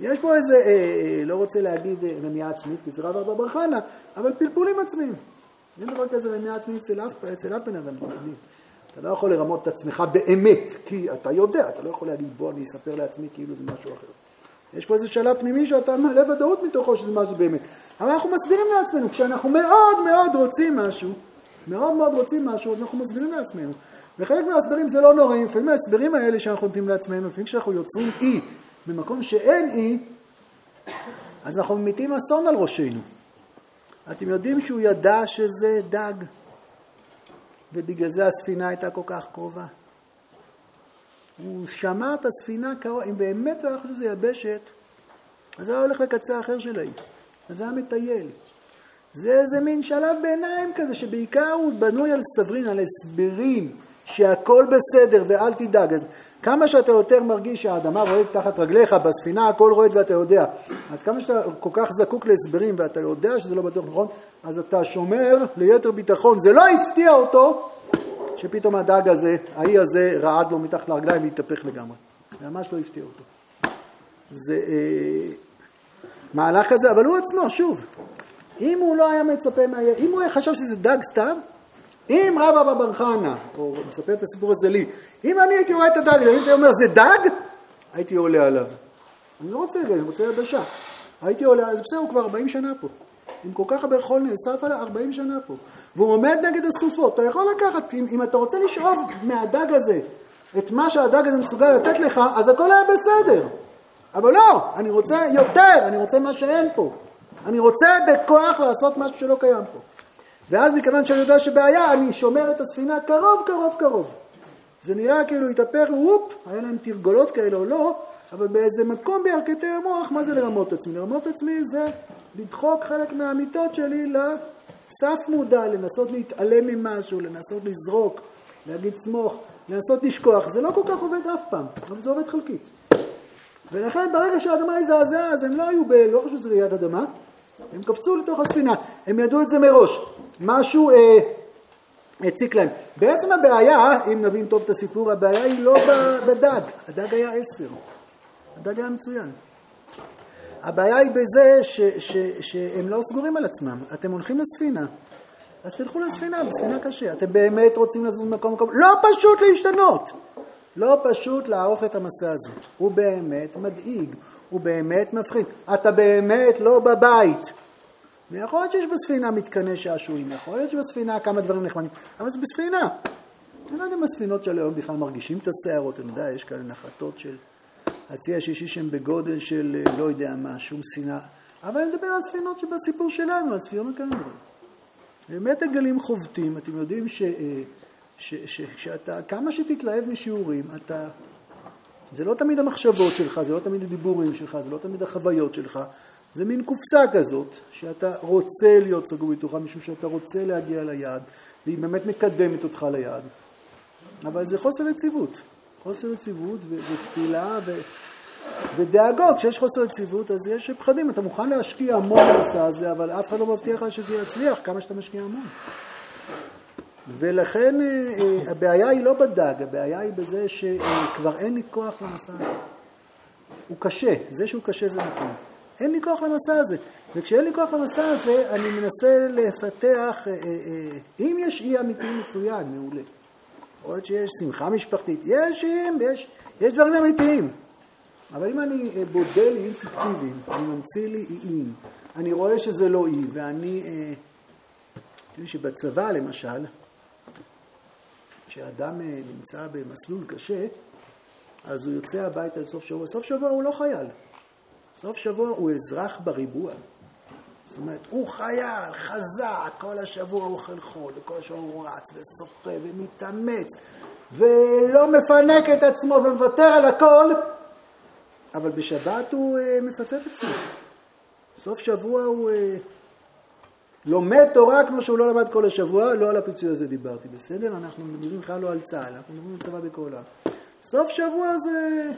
יש פה איזה, אה, אה, לא רוצה להגיד אה, רמייה עצמית, כי זה רב ארבע בר חנה, אבל פלפולים עצמיים. אין דבר כזה רמייה עצמית אצל אף, בן אדם. אתה לא יכול לרמות את עצמך באמת, כי אתה יודע, אתה לא יכול להגיד בוא אני אספר לעצמי כאילו זה משהו אחר. יש פה איזה שלב פנימי שאתה מעלה ודאות מתוכו שזה משהו באמת. אבל אנחנו מסבירים לעצמנו, כשאנחנו מאוד מאוד רוצים משהו, מאוד מאוד רוצים משהו, אז אנחנו מסבירים לעצמנו. וחלק מההסברים זה לא נוראים, לפעמים ההסברים האלה שאנחנו נותנים לעצמנו, לפעמים כשאנחנו יוצרים אי במקום שאין אי, אז אנחנו ממיתים אסון על ראשנו. אתם יודעים שהוא ידע שזה דג, ובגלל זה הספינה הייתה כל כך קרובה. הוא שמע את הספינה קרוב, אם באמת הוא היה חושב שזה יבשת, אז הוא היה הולך לקצה האחר של האי. אז היה מטייל. זה איזה מין שלב ביניים כזה, שבעיקר הוא בנוי על סברין, על הסברים, שהכל בסדר ואל תדאג. אז כמה שאתה יותר מרגיש שהאדמה רועדת תחת רגליך, בספינה הכל רועד ואתה יודע. עד כמה שאתה כל כך זקוק להסברים ואתה יודע שזה לא בטוח נכון, אז אתה שומר ליתר ביטחון. זה לא הפתיע אותו שפתאום הדג הזה, האי הזה, רעד לו מתחת לרגליים והתהפך לגמרי. זה ממש לא הפתיע אותו. זה אה, מהלך כזה, אבל הוא עצמו, שוב, אם הוא לא היה מצפה מה... אם הוא היה חשב שזה דג סתם, אם רבא בבר חנה, או מספר את הסיפור הזה לי, אם אני הייתי רואה את הדג, הייתי אומר זה דג, הייתי עולה עליו. אני לא רוצה, אני רוצה יבשה. הייתי עולה, אז בסדר, הוא כבר 40 שנה פה. עם כל כך הרבה חול נאסף עליה 40 שנה פה. והוא עומד נגד הסופות. אתה יכול לקחת, אם, אם אתה רוצה לשאוב מהדג הזה את מה שהדג הזה מסוגל לתת לך, אז הכל היה בסדר. אבל לא, אני רוצה יותר, אני רוצה מה שאין פה. אני רוצה בכוח לעשות משהו שלא קיים פה. ואז מכיוון שאני יודע שבעיה, אני שומר את הספינה קרוב, קרוב, קרוב. זה נראה כאילו התהפך, וופ, היה להם תרגולות כאלה או לא, אבל באיזה מקום בירכתי המוח, מה זה לרמות עצמי? לרמות עצמי זה לדחוק חלק מהאמיתות שלי לסף מודע, לנסות להתעלם ממשהו, לנסות לזרוק, להגיד סמוך, לנסות לשכוח. זה לא כל כך עובד אף פעם, אבל זה עובד חלקית. ולכן ברגע שהאדמה הזדעזעה, אז הם לא היו ב... לא חושב שזה רעידת אדמה, הם קפצו לתוך הספינה, הם ידעו את זה מראש. משהו אה, הציק להם. בעצם הבעיה, אם נבין טוב את הסיפור, הבעיה היא לא בדג, הדג היה עשר. הדג היה מצוין. הבעיה היא בזה ש, ש, שהם לא סגורים על עצמם. אתם הולכים לספינה, אז תלכו לספינה, בספינה קשה. אתם באמת רוצים לזוז ממקום למקום, לא פשוט להשתנות. לא פשוט לערוך את המסע הזה. הוא באמת מדאיג, הוא באמת מפחיד. אתה באמת לא בבית. ויכול להיות שיש בספינה מתקני שעשועים, יכול להיות שבספינה כמה דברים נחמדים, אבל זה בספינה. אני לא יודע אם הספינות של היום בכלל מרגישים את הסערות, אני יודע, יש כאלה נחתות של הצי השישי שהן בגודל של לא יודע מה, שום שנאה. אבל אני מדבר על ספינות שבסיפור שלנו, על ספינות כאלה. באמת הגלים חובטים, אתם יודעים ש... ש, ש, שאתה, כמה שתתלהב משיעורים, אתה, זה לא תמיד המחשבות שלך, זה לא תמיד הדיבורים שלך, זה לא תמיד החוויות שלך, זה מין קופסה כזאת, שאתה רוצה להיות סגור בתוכה, משום שאתה רוצה להגיע ליעד, והיא באמת מקדמת אותך ליעד. אבל זה חוסר יציבות, חוסר יציבות ותפילה ו... ודאגות, כשיש חוסר יציבות אז יש פחדים, אתה מוכן להשקיע המון במסע הזה, אבל אף אחד לא מבטיח לך שזה יצליח, כמה שאתה משקיע המון. ולכן אה, אה, הבעיה היא לא בדג, הבעיה היא בזה שכבר אין לי כוח למסע הזה. הוא קשה, זה שהוא קשה זה נכון. אין לי כוח למסע הזה. וכשאין לי כוח למסע הזה, אני מנסה לפתח, אה, אם יש אי אמיתי מצוין, מעולה. להיות שיש שמחה משפחתית, יש איים, יש, יש דברים אמיתיים. אבל אם אני בודל איים פיקטיביים, אני ממציא לי איים, אני רואה שזה לא אי, ואני... אתם יודעים שבצבא למשל, כשאדם אה, נמצא במסלול קשה, אז הוא יוצא הביתה לסוף שבוע. סוף שבוע הוא לא חייל. סוף שבוע הוא אזרח בריבוע. זאת אומרת, הוא חייל, חזק, כל השבוע הוא אוכל חול, וכל השבוע הוא רץ ושוחה ומתאמץ, ולא מפנק את עצמו ומוותר על הכל, אבל בשבת הוא uh, מפצה את עצמו. סוף שבוע הוא uh, לומד תורה כמו שהוא לא למד כל השבוע, לא על הפיצוי הזה דיברתי, בסדר? אנחנו מדברים בכלל לא על צה"ל, אנחנו מדברים על צבא בכל העם. סוף שבוע זה,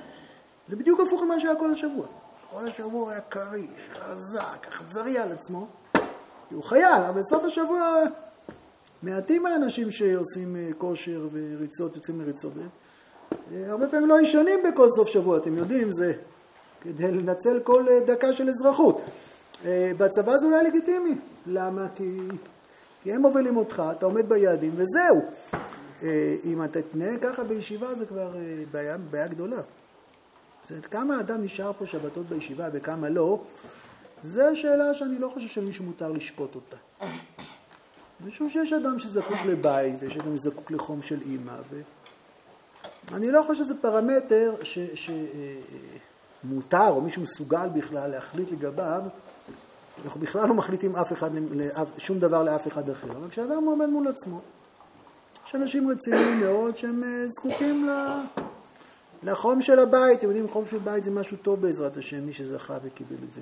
זה בדיוק הפוך ממה שהיה כל השבוע. כל השבוע היה כריש, חזק, אכזרי על עצמו, כי הוא חייל, אבל בסוף השבוע מעטים האנשים שעושים אה, כושר וריצות, יוצאים לריצות. אה, הרבה פעמים לא ישנים בכל סוף שבוע, אתם יודעים, זה כדי לנצל כל אה, דקה של אזרחות. בצבא זה אולי לגיטימי. למה? כי, כי הם מובילים אותך, אתה עומד ביעדים וזהו. אם אתה תתנהג ככה בישיבה זה כבר בעיה, בעיה גדולה. זאת אומרת, כמה אדם נשאר פה שבתות בישיבה וכמה לא, זו שאלה שאני לא חושב שמישהו מותר לשפוט אותה. משום שיש אדם שזקוק לבית, ויש אדם שזקוק לחום של אימא, ואני לא חושב שזה פרמטר שמותר, ש... או מישהו מסוגל בכלל להחליט לגביו, אנחנו בכלל לא מחליטים אף אחד, שום דבר לאף אחד אחר, אבל כשאדם עומד מול עצמו, יש אנשים רציניים מאוד שהם אה, זקוקים ל... לחום של הבית, אתם יודעים, חום של בית זה משהו טוב בעזרת השם, מי שזכה וקיבל את זה.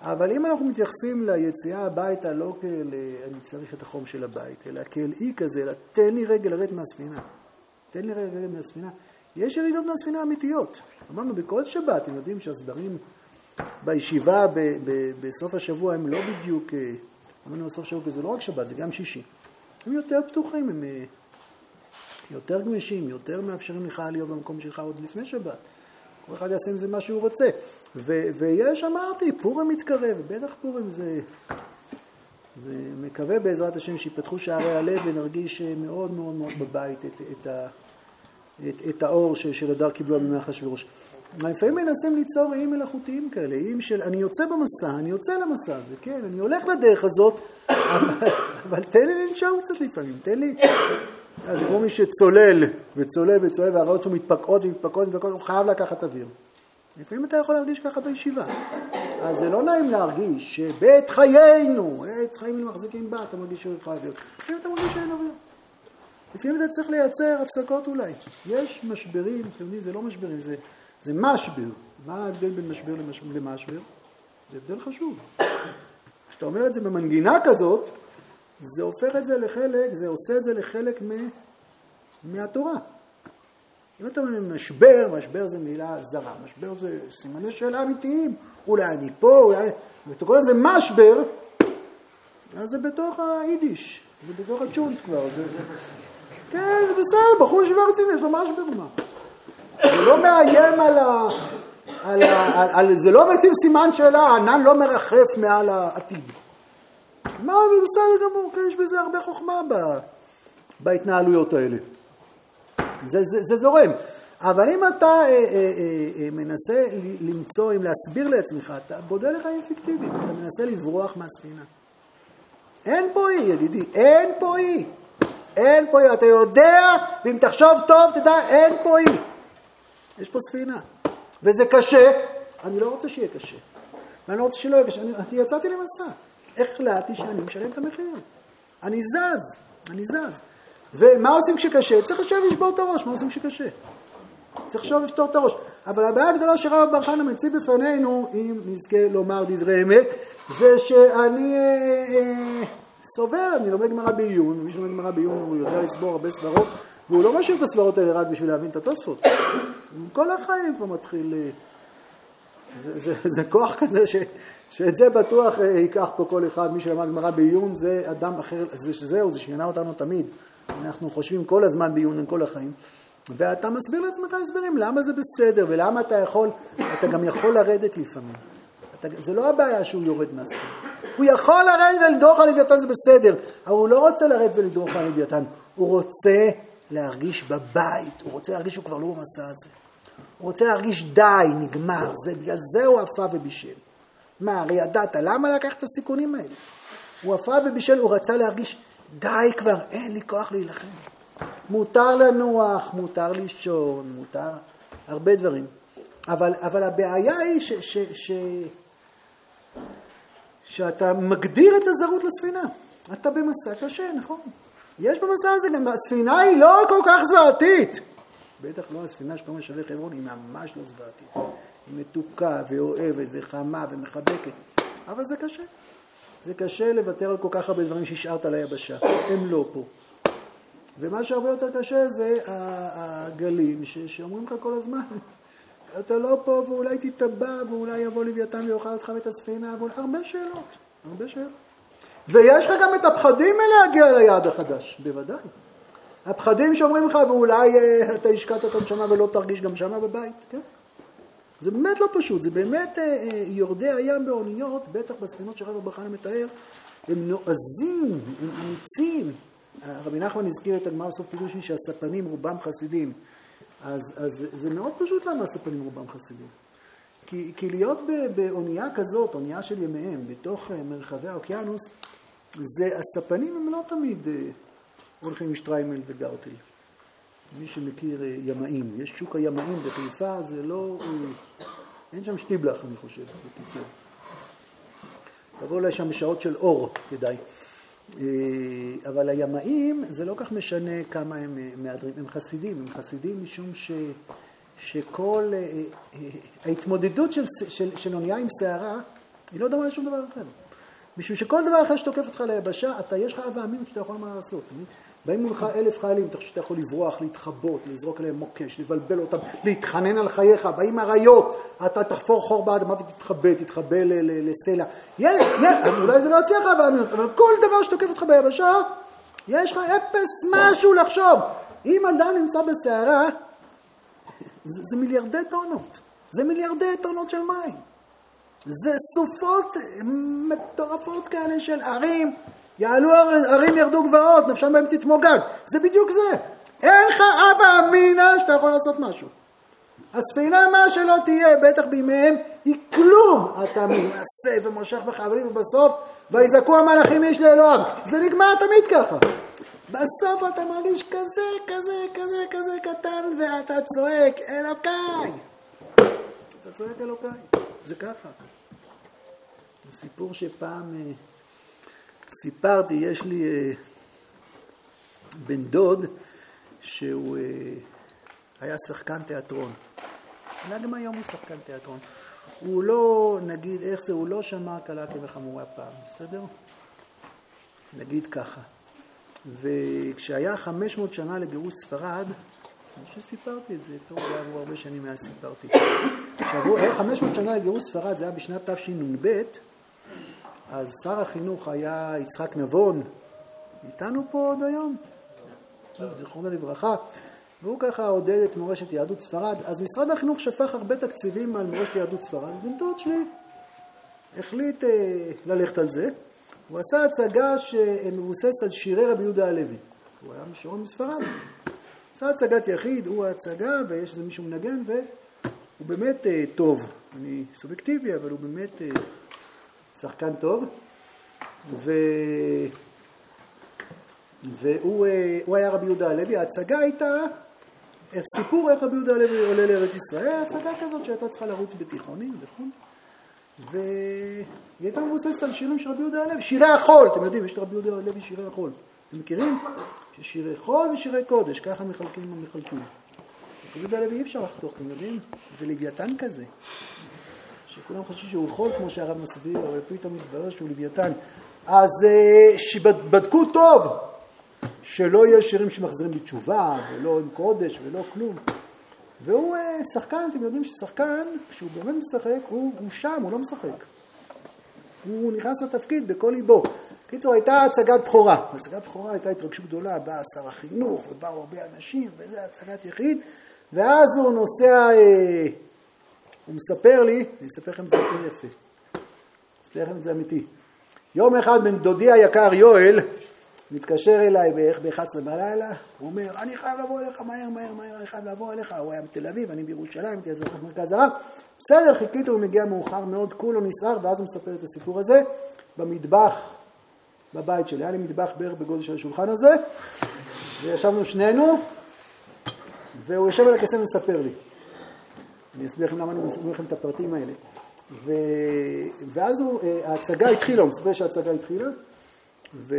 אבל אם אנחנו מתייחסים ליציאה הביתה לא כאל אני צריך את החום של הבית, אלא כאל אי כזה, אלא תן לי רגע לרדת מהספינה. תן לי רגע לרדת מהספינה. יש ירידות מהספינה אמיתיות. אמרנו, בכל שבת, אתם יודעים שהסדרים בישיבה ב- ב- בסוף השבוע הם לא בדיוק, אה, אמרנו בסוף השבוע, זה לא רק שבת, זה גם שישי. הם יותר פתוחים, הם אה, יותר גמישים, יותר מאפשרים לך להיות במקום שלך עוד לפני שבת. כל אחד יעשה עם זה מה שהוא רוצה. ו- ויש, אמרתי, פורים מתקרב, בטח פורים זה... זה מקווה בעזרת השם שיפתחו שערי הלב ונרגיש מאוד מאוד מאוד בבית את, את, ה, את, את האור של הדר קיבלו בימי אחשוורוש. לפעמים מנסים ליצור איים מלאכותיים כאלה, איים של אני יוצא במסע, אני יוצא למסע הזה, כן, אני הולך לדרך הזאת, אבל, (coughs) אבל תן לי לנשום קצת לפעמים, תן לי, אז כמו מי שצולל וצולל וצולל והרעות שלו מתפקעות ומתפקעות ומתפקעות, הוא חייב לקחת אוויר. לפעמים אתה יכול להרגיש ככה בישיבה. אז זה לא נעים להרגיש שבית חיינו, עץ חיים מחזיקים בה, אתה מרגיש שהוא יכול אוויר. לפעמים אתה מרגיש שאין אוויר. לפעמים אתה צריך לייצר הפסקות אולי. יש משברים, אתם יודעים, זה לא משברים, זה, זה משבר. מה ההבדל בין משבר למשבר? זה הבדל חשוב. כשאתה אומר את זה במנגינה כזאת, זה הופך את זה לחלק, זה עושה את זה לחלק מ, מהתורה. אם אתה אומר משבר, משבר זה מילה זרה, משבר זה סימני שאלה אמיתיים, אולי אני פה, אולי... ואתה קורא לזה משבר, אז זה בתוך היידיש, זה בתוך הצ'ונט כבר, זה... כן, זה בסדר, בחור ישיבה רציני, יש לו משבר, מה? זה לא מאיים על ה... על ה... על, זה לא מציב סימן שאלה, הענן לא מרחף מעל העתיד. מה, בסדר גמור, כן, יש בזה הרבה חוכמה ב, בהתנהלויות האלה. זה, זה, זה זורם. אבל אם אתה אה, אה, אה, אה מנסה למצוא, אם להסביר לעצמך, אתה בודה לחיים פיקטיביים, אתה מנסה לברוח מהספינה. אין פה אי, ידידי, אין פה אי. אין פה אי. אתה יודע, ואם תחשוב טוב, תדע, אין פה אי. יש פה ספינה. וזה קשה, אני לא רוצה שיהיה קשה. ואני לא רוצה שלא יהיה קשה. אני, אני יצאתי למסע. החלטתי שאני משלם את המחיר. אני זז, אני זז. ומה עושים כשקשה? צריך לשבת ולשבור את הראש, מה עושים כשקשה? צריך לשבת ולפתור את הראש. אבל הבעיה הגדולה שרב בר חנא מציב בפנינו, אם נזכה לומר דברי אמת, זה שאני אה, אה, סובר, אני לומד גמרא בעיון, ומי שלומד גמרא בעיון הוא יודע לסבור הרבה סברות, והוא לא משאיר את הסברות האלה רק בשביל להבין את התוספות. (coughs) כל החיים כבר מתחיל... אה, זה, זה, זה כוח כזה ש, שאת זה בטוח אה, ייקח פה כל אחד, מי שלמד גמרא בעיון זה אדם אחר, זה, זהו, זה שינה אותנו תמיד. אנחנו חושבים כל הזמן בעיון כל החיים, ואתה מסביר לעצמך הסברים למה זה בסדר ולמה אתה יכול, אתה גם יכול לרדת לפעמים. אתה, זה לא הבעיה שהוא יורד מהספינה. הוא יכול לרדת ולדרוך על לוויתן זה בסדר, אבל הוא לא רוצה לרדת ולדרוך על לוויתן, הוא רוצה להרגיש בבית, הוא רוצה להרגיש שהוא כבר לא במסע הזה. הוא רוצה להרגיש די, נגמר, זה, בגלל זה הוא עפה ובישל. מה, הרי ידעת, למה לקח את הסיכונים האלה? הוא עפה ובישל, הוא רצה להרגיש, די כבר, אין לי כוח להילחם. מותר לנוח, מותר לישון, מותר הרבה דברים. אבל, אבל הבעיה היא ש, ש, ש, שאתה מגדיר את הזרות לספינה. אתה במסע קשה, נכון. יש במסע הזה גם, הספינה היא לא כל כך זוועתית. בטח לא הספינה שאתה אומר שווה חברון, היא ממש לא זוועתית. היא מתוקה ואוהבת וחמה ומחבקת, אבל זה קשה. זה קשה לוותר על כל כך הרבה דברים שהשארת על היבשה, הם לא פה. ומה שהרבה יותר קשה זה הגלים שאומרים לך כל הזמן, (laughs) אתה לא פה ואולי תטבע ואולי יבוא לוויתן ויאכל אותך ואת הספינה, הרבה שאלות, הרבה שאלות. ויש לך גם את הפחדים מלהגיע ליעד החדש, בוודאי. הפחדים שאומרים לך, ואולי אה, אתה השקעת את הנשמה ולא תרגיש גם שמה בבית, כן? זה באמת לא פשוט, זה באמת אה, אה, יורדי הים באוניות, בטח בספינות שרב אברהם מתאר, הם נועזים, הם אמיצים. רבי נחמן הזכיר את הגמרא בסוף קידושין שהספנים רובם חסידים. אז, אז זה מאוד פשוט למה הספנים רובם חסידים. כי, כי להיות באונייה כזאת, אונייה של ימיהם, בתוך מרחבי האוקיינוס, זה, הספנים הם לא תמיד אה, הולכים עם שטריימל וגרטל. מי שמכיר אה, ימאים, יש שוק הימאים בחיפה, זה לא... אה, אין שם שטיבלח, אני חושב, בקיצור. תבוא שם בשעות של אור, כדאי. אבל הימאים, זה לא כך משנה כמה הם מהדרים, הם חסידים, הם חסידים משום ש, שכל ההתמודדות של, של, של אונייה עם שערה, היא לא דומה לשום דבר אחר. בשביל שכל דבר אחר שתוקף אותך ליבשה, אתה, יש לך אב אמין שאתה יכול מה לעשות. באים מולך אלף חיילים, אתה חושב שאתה יכול לברוח, להתחבות, לזרוק עליהם מוקש, לבלבל אותם, להתחנן על חייך, באים אריות, אתה תחפור חור באדמה ותתחבא, תתחבא לסלע. אולי זה לא יצליח אב אמין, אבל כל דבר שתוקף אותך ביבשה, יש לך אפס משהו לחשוב. אם אדם נמצא בסערה, זה מיליארדי טונות. זה מיליארדי טונות של מים. זה סופות מטורפות כאלה של ערים, יעלו ערים ירדו גבעות, נפשם בהם תתמוגג. זה בדיוק זה. אין לך אבא אמינא שאתה יכול לעשות משהו. הספינה, מה שלא תהיה, בטח בימיהם, היא כלום. אתה מנסה ומושך בחבלים ובסוף, ויזעקו המלאכים איש לאלוהיו. זה נגמר תמיד ככה. בסוף אתה מרגיש כזה, כזה, כזה, כזה קטן, ואתה צועק, אלוקיי. אתה צועק אלוקיי. זה ככה. סיפור שפעם אה, סיפרתי, יש לי אה, בן דוד שהוא אה, היה שחקן תיאטרון. אולי גם היום הוא שחקן תיאטרון. הוא לא, נגיד, איך זה, הוא לא שמע קלה כבחמורה פעם, בסדר? נגיד ככה. וכשהיה 500 שנה לגירוש ספרד, אני חושב שסיפרתי את זה, טוב, עברו הרבה שנים מאז סיפרתי. כשעברו 500 שנה לגירוש ספרד, זה היה בשנת תשנ"ב, אז שר החינוך היה יצחק נבון, איתנו פה עוד היום, זיכרונו לברכה, והוא ככה עודד את מורשת יהדות ספרד. אז משרד החינוך שפך הרבה תקציבים על מורשת יהדות ספרד, בן דוד שלי החליט אה, ללכת על זה. הוא עשה הצגה שמבוססת על שירי רבי יהודה הלוי. הוא היה משורון מספרד. עשה הצגת יחיד, הוא ההצגה, ויש איזה מישהו מנגן, והוא באמת אה, טוב. אני סובייקטיבי, אבל הוא באמת... אה, שחקן טוב, ו... והוא אה, היה רבי יהודה הלוי, ההצגה הייתה סיפור איך רבי יהודה הלוי עולה לארץ ישראל, הצגה כזאת שהייתה צריכה לרוץ בתיכונים וכו', והיא הייתה מבוססת על שירים של רבי יהודה הלוי, שירי החול, אתם יודעים, יש לרבי יהודה הלוי שירי החול, אתם מכירים? שירי חול ושירי קודש, ככה מחלקים ומחלקים. רבי יהודה הלוי אי אפשר לחתוך, אתם יודעים? זה לוויתן כזה. שכולם חשבו שהוא חול, כמו שהרב מסביר, אבל פתאום מתברר שהוא לוויתן. אז אה, שבדקו טוב, שלא יהיה שירים שמחזירים בתשובה, ולא עם קודש, ולא כלום. והוא אה, שחקן, אתם יודעים ששחקן, כשהוא באמת משחק, הוא, הוא שם, הוא לא משחק. הוא נכנס לתפקיד בכל ליבו. בקיצור, הייתה הצגת בכורה. הצגת בכורה הייתה התרגשות גדולה, בא שר החינוך, ובאו הרבה אנשים, וזה הצגת יחיד, ואז הוא נוסע... הוא מספר לי, אני אספר לכם את זה יותר יפה, אספר לכם את זה אמיתי. יום אחד בן דודי היקר יואל מתקשר אליי בערך ב-11 בלילה, הוא אומר, אני חייב לבוא אליך מהר, מהר, מהר, אני חייב לבוא אליך, הוא היה בתל אביב, אני בירושלים, הייתי אז מרכז הרב, בסדר, חיכיתי, הוא מגיע מאוחר מאוד, כולו נסער, ואז הוא מספר את הסיפור הזה, במטבח, בבית שלי, היה לי מטבח בערך בגודל של השולחן הזה, וישבנו שנינו, והוא יושב על הכסף ומספר לי. אני אסביר לכם למה אני מסביר לכם את הפרטים האלה. ו... ואז הוא, ההצגה התחילה, הוא מספר שההצגה התחילה, ו...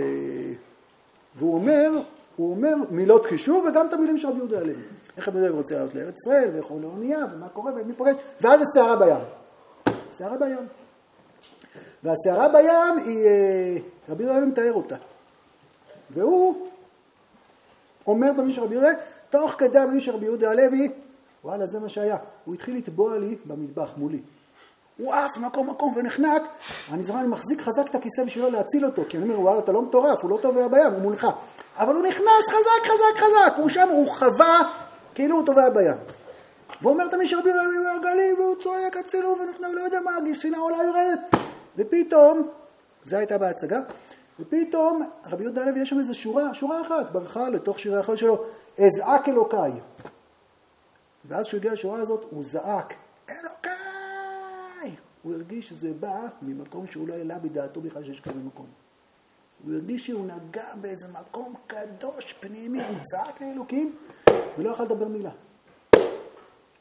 והוא אומר, הוא אומר מילות חישוב וגם את המילים של רבי יהודה הלוי. איך רבי יהודה רוצה לעלות לארץ ישראל, ואיך הוא לאונייה, ומה קורה, ומי פוגש, ואז זה סערה בים. סערה בים. והסערה בים היא, אה, רבי יהודה הלוי מתאר אותה. והוא אומר במילים של רבי יהודה, תוך כדי המילים של רבי יהודה הלוי, וואלה, זה מה שהיה. הוא התחיל לטבוע לי במטבח מולי. הוא עף מקום מקום ונחנק, אני זוכר, אני מחזיק חזק את הכיסא בשבילו להציל אותו, כי אני אומר, וואלה, אתה לא מטורף, הוא לא טובע בים, הוא מולך. אבל הוא נכנס חזק, חזק, חזק, הוא שם, הוא חווה כאילו הוא טובע בים. והוא אומר תמיד שרבי רבי בגלים, והוא צועק, הצילו, ונחנק, לא יודע מה, גיסינה עולה יורדת. ופתאום, זה הייתה בהצגה, ופתאום רבי יהודה הלוי יש שם איזו שורה, שורה אחת, ברכה לתוך שירי החול שלו, אזעק אלוקיי. ואז כשהוא הגיע לשורה הזאת, הוא זעק, אלוקיי! הוא הרגיש שזה בא ממקום שהוא לא העלה בדעתו בכלל שיש כזה מקום. הוא הרגיש שהוא נגע באיזה מקום קדוש, פנימי, הוא צעק לאלוקים ולא יכול לדבר מילה.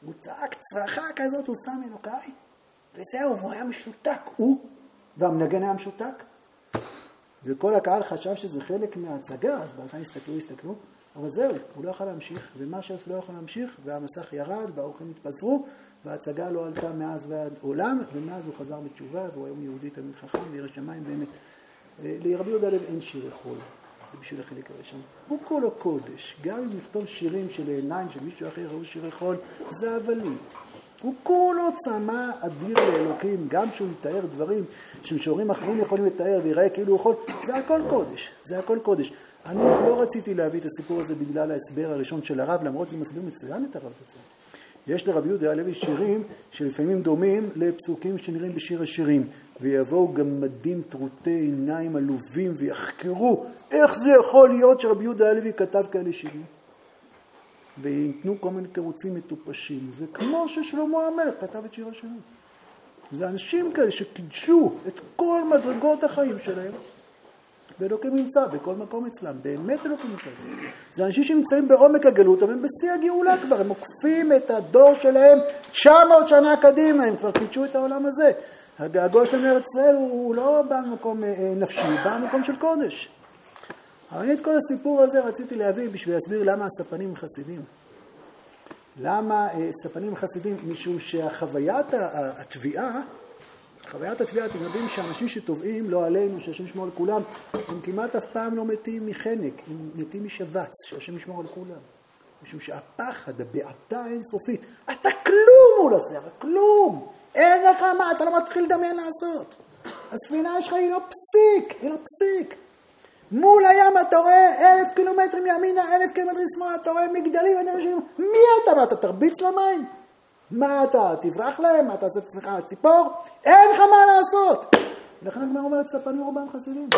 הוא צעק צרחה כזאת, הוא שם אלוקיי, וזהו, והוא היה משותק, הוא והמנגן היה משותק. וכל הקהל חשב שזה חלק מההצגה, אז בהתחלה הסתכלו, הסתכלו, אבל זהו, הוא לא יכול להמשיך, שעשו לא יכול להמשיך, והמסך ירד, והאורחים התפזרו, וההצגה לא עלתה מאז ועד עולם, ומאז הוא חזר בתשובה, והוא היום יהודי תלמיד חכם, וירא שמיים באמת. אה, לרבי יהודה לב אין שירי חול, זה בשביל החלק הראשון. הוא כולו קודש, גם אם נכתוב שירים של עיניים של מישהו אחר ראו שירי חול, זה הבלים. הוא כולו צמא אדיר לאלוקים, גם כשהוא יתאר דברים שמשוררים אחרים יכולים לתאר ויראה כאילו הוא יכול, זה הכל קודש, זה הכל קודש. אני לא רציתי להביא את הסיפור הזה בגלל ההסבר הראשון של הרב, למרות שזה מסביר מצוין את הרב זצ"ל. יש לרבי יהודה הלוי שירים שלפעמים דומים לפסוקים שנראים בשיר השירים. ויבואו גמדים טרוטי עיניים עלובים ויחקרו איך זה יכול להיות שרבי יהודה הלוי כתב כאלה שירים. וייתנו כל מיני תירוצים מטופשים. זה כמו ששלמה המלך כתב את שיר השירים. זה אנשים כאלה שקידשו את כל מדרגות החיים שלהם. ואלוקים נמצא בכל מקום אצלם, באמת אלוקים נמצא אצלם. זה אנשים שנמצאים בעומק הגלות, אבל הם בשיא הגאולה כבר, הם עוקפים את הדור שלהם 900 שנה קדימה, הם כבר קידשו את העולם הזה. הגעגוע שלהם לארץ ישראל הוא לא בא ממקום אה, אה, נפשי, הוא בא ממקום של קודש. אבל אני את כל הסיפור הזה רציתי להביא בשביל להסביר למה הספנים חסידים. למה אה, ספנים חסידים? משום שהחוויית התביעה חוויית התביעה, אתם יודעים שאנשים שטובעים, לא עלינו, שהשם ישמור על כולם, הם כמעט אף פעם לא מתים מחנק, הם מתים משבץ, שהשם ישמור על כולם. משום שהפחד, הבעתה האינסופית, אתה כלום מול הסערה, כלום. אין לך מה, אתה לא מתחיל לדמיין לעשות. הספינה שלך היא לא פסיק, היא לא פסיק. מול הים אתה רואה אלף קילומטרים ימינה, אלף קילומטרים שמאלה, אתה רואה מגדלים, מי אתה? מה, אתה תרביץ למים? מה אתה, תברח להם? מה, אתה עושה את עצמך ציפור? אין לך מה לעשות! ולכן הגמרא אומרת, ספנים רובם חסידים.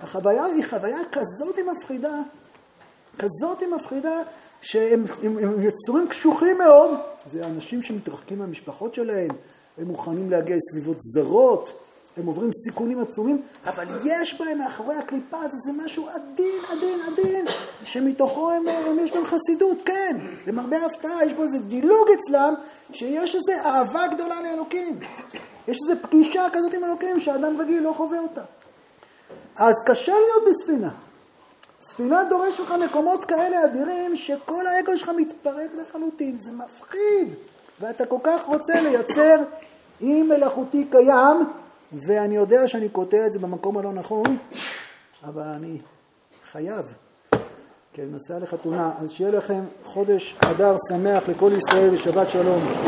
החוויה היא חוויה כזאת מפחידה, כזאת מפחידה, שהם הם, הם יצורים קשוחים מאוד. זה אנשים שמתרחקים מהמשפחות שלהם, הם מוכנים להגיע לסביבות זרות, הם עוברים סיכונים עצומים, אבל יש בהם מאחורי הקליפה הזו, זה משהו עדין, עדין, עדין, שמתוכו הם, הם יש בהם חסידות, כן. למרבה ההפתעה, יש בו איזה דילוג אצלם, שיש איזו אהבה גדולה לאלוקים. יש איזו פגישה כזאת עם אלוקים שאדם רגיל לא חווה אותה. אז קשה להיות בספינה. ספינה דורש לך מקומות כאלה אדירים, שכל האגו שלך מתפרק לחלוטין, זה מפחיד. ואתה כל כך רוצה לייצר אי מלאכותי קיים, ואני יודע שאני קוטע את זה במקום הלא נכון, אבל אני חייב, כי אני נוסע לחתונה. אז שיהיה לכם חודש אדר שמח לכל ישראל ושבת שלום.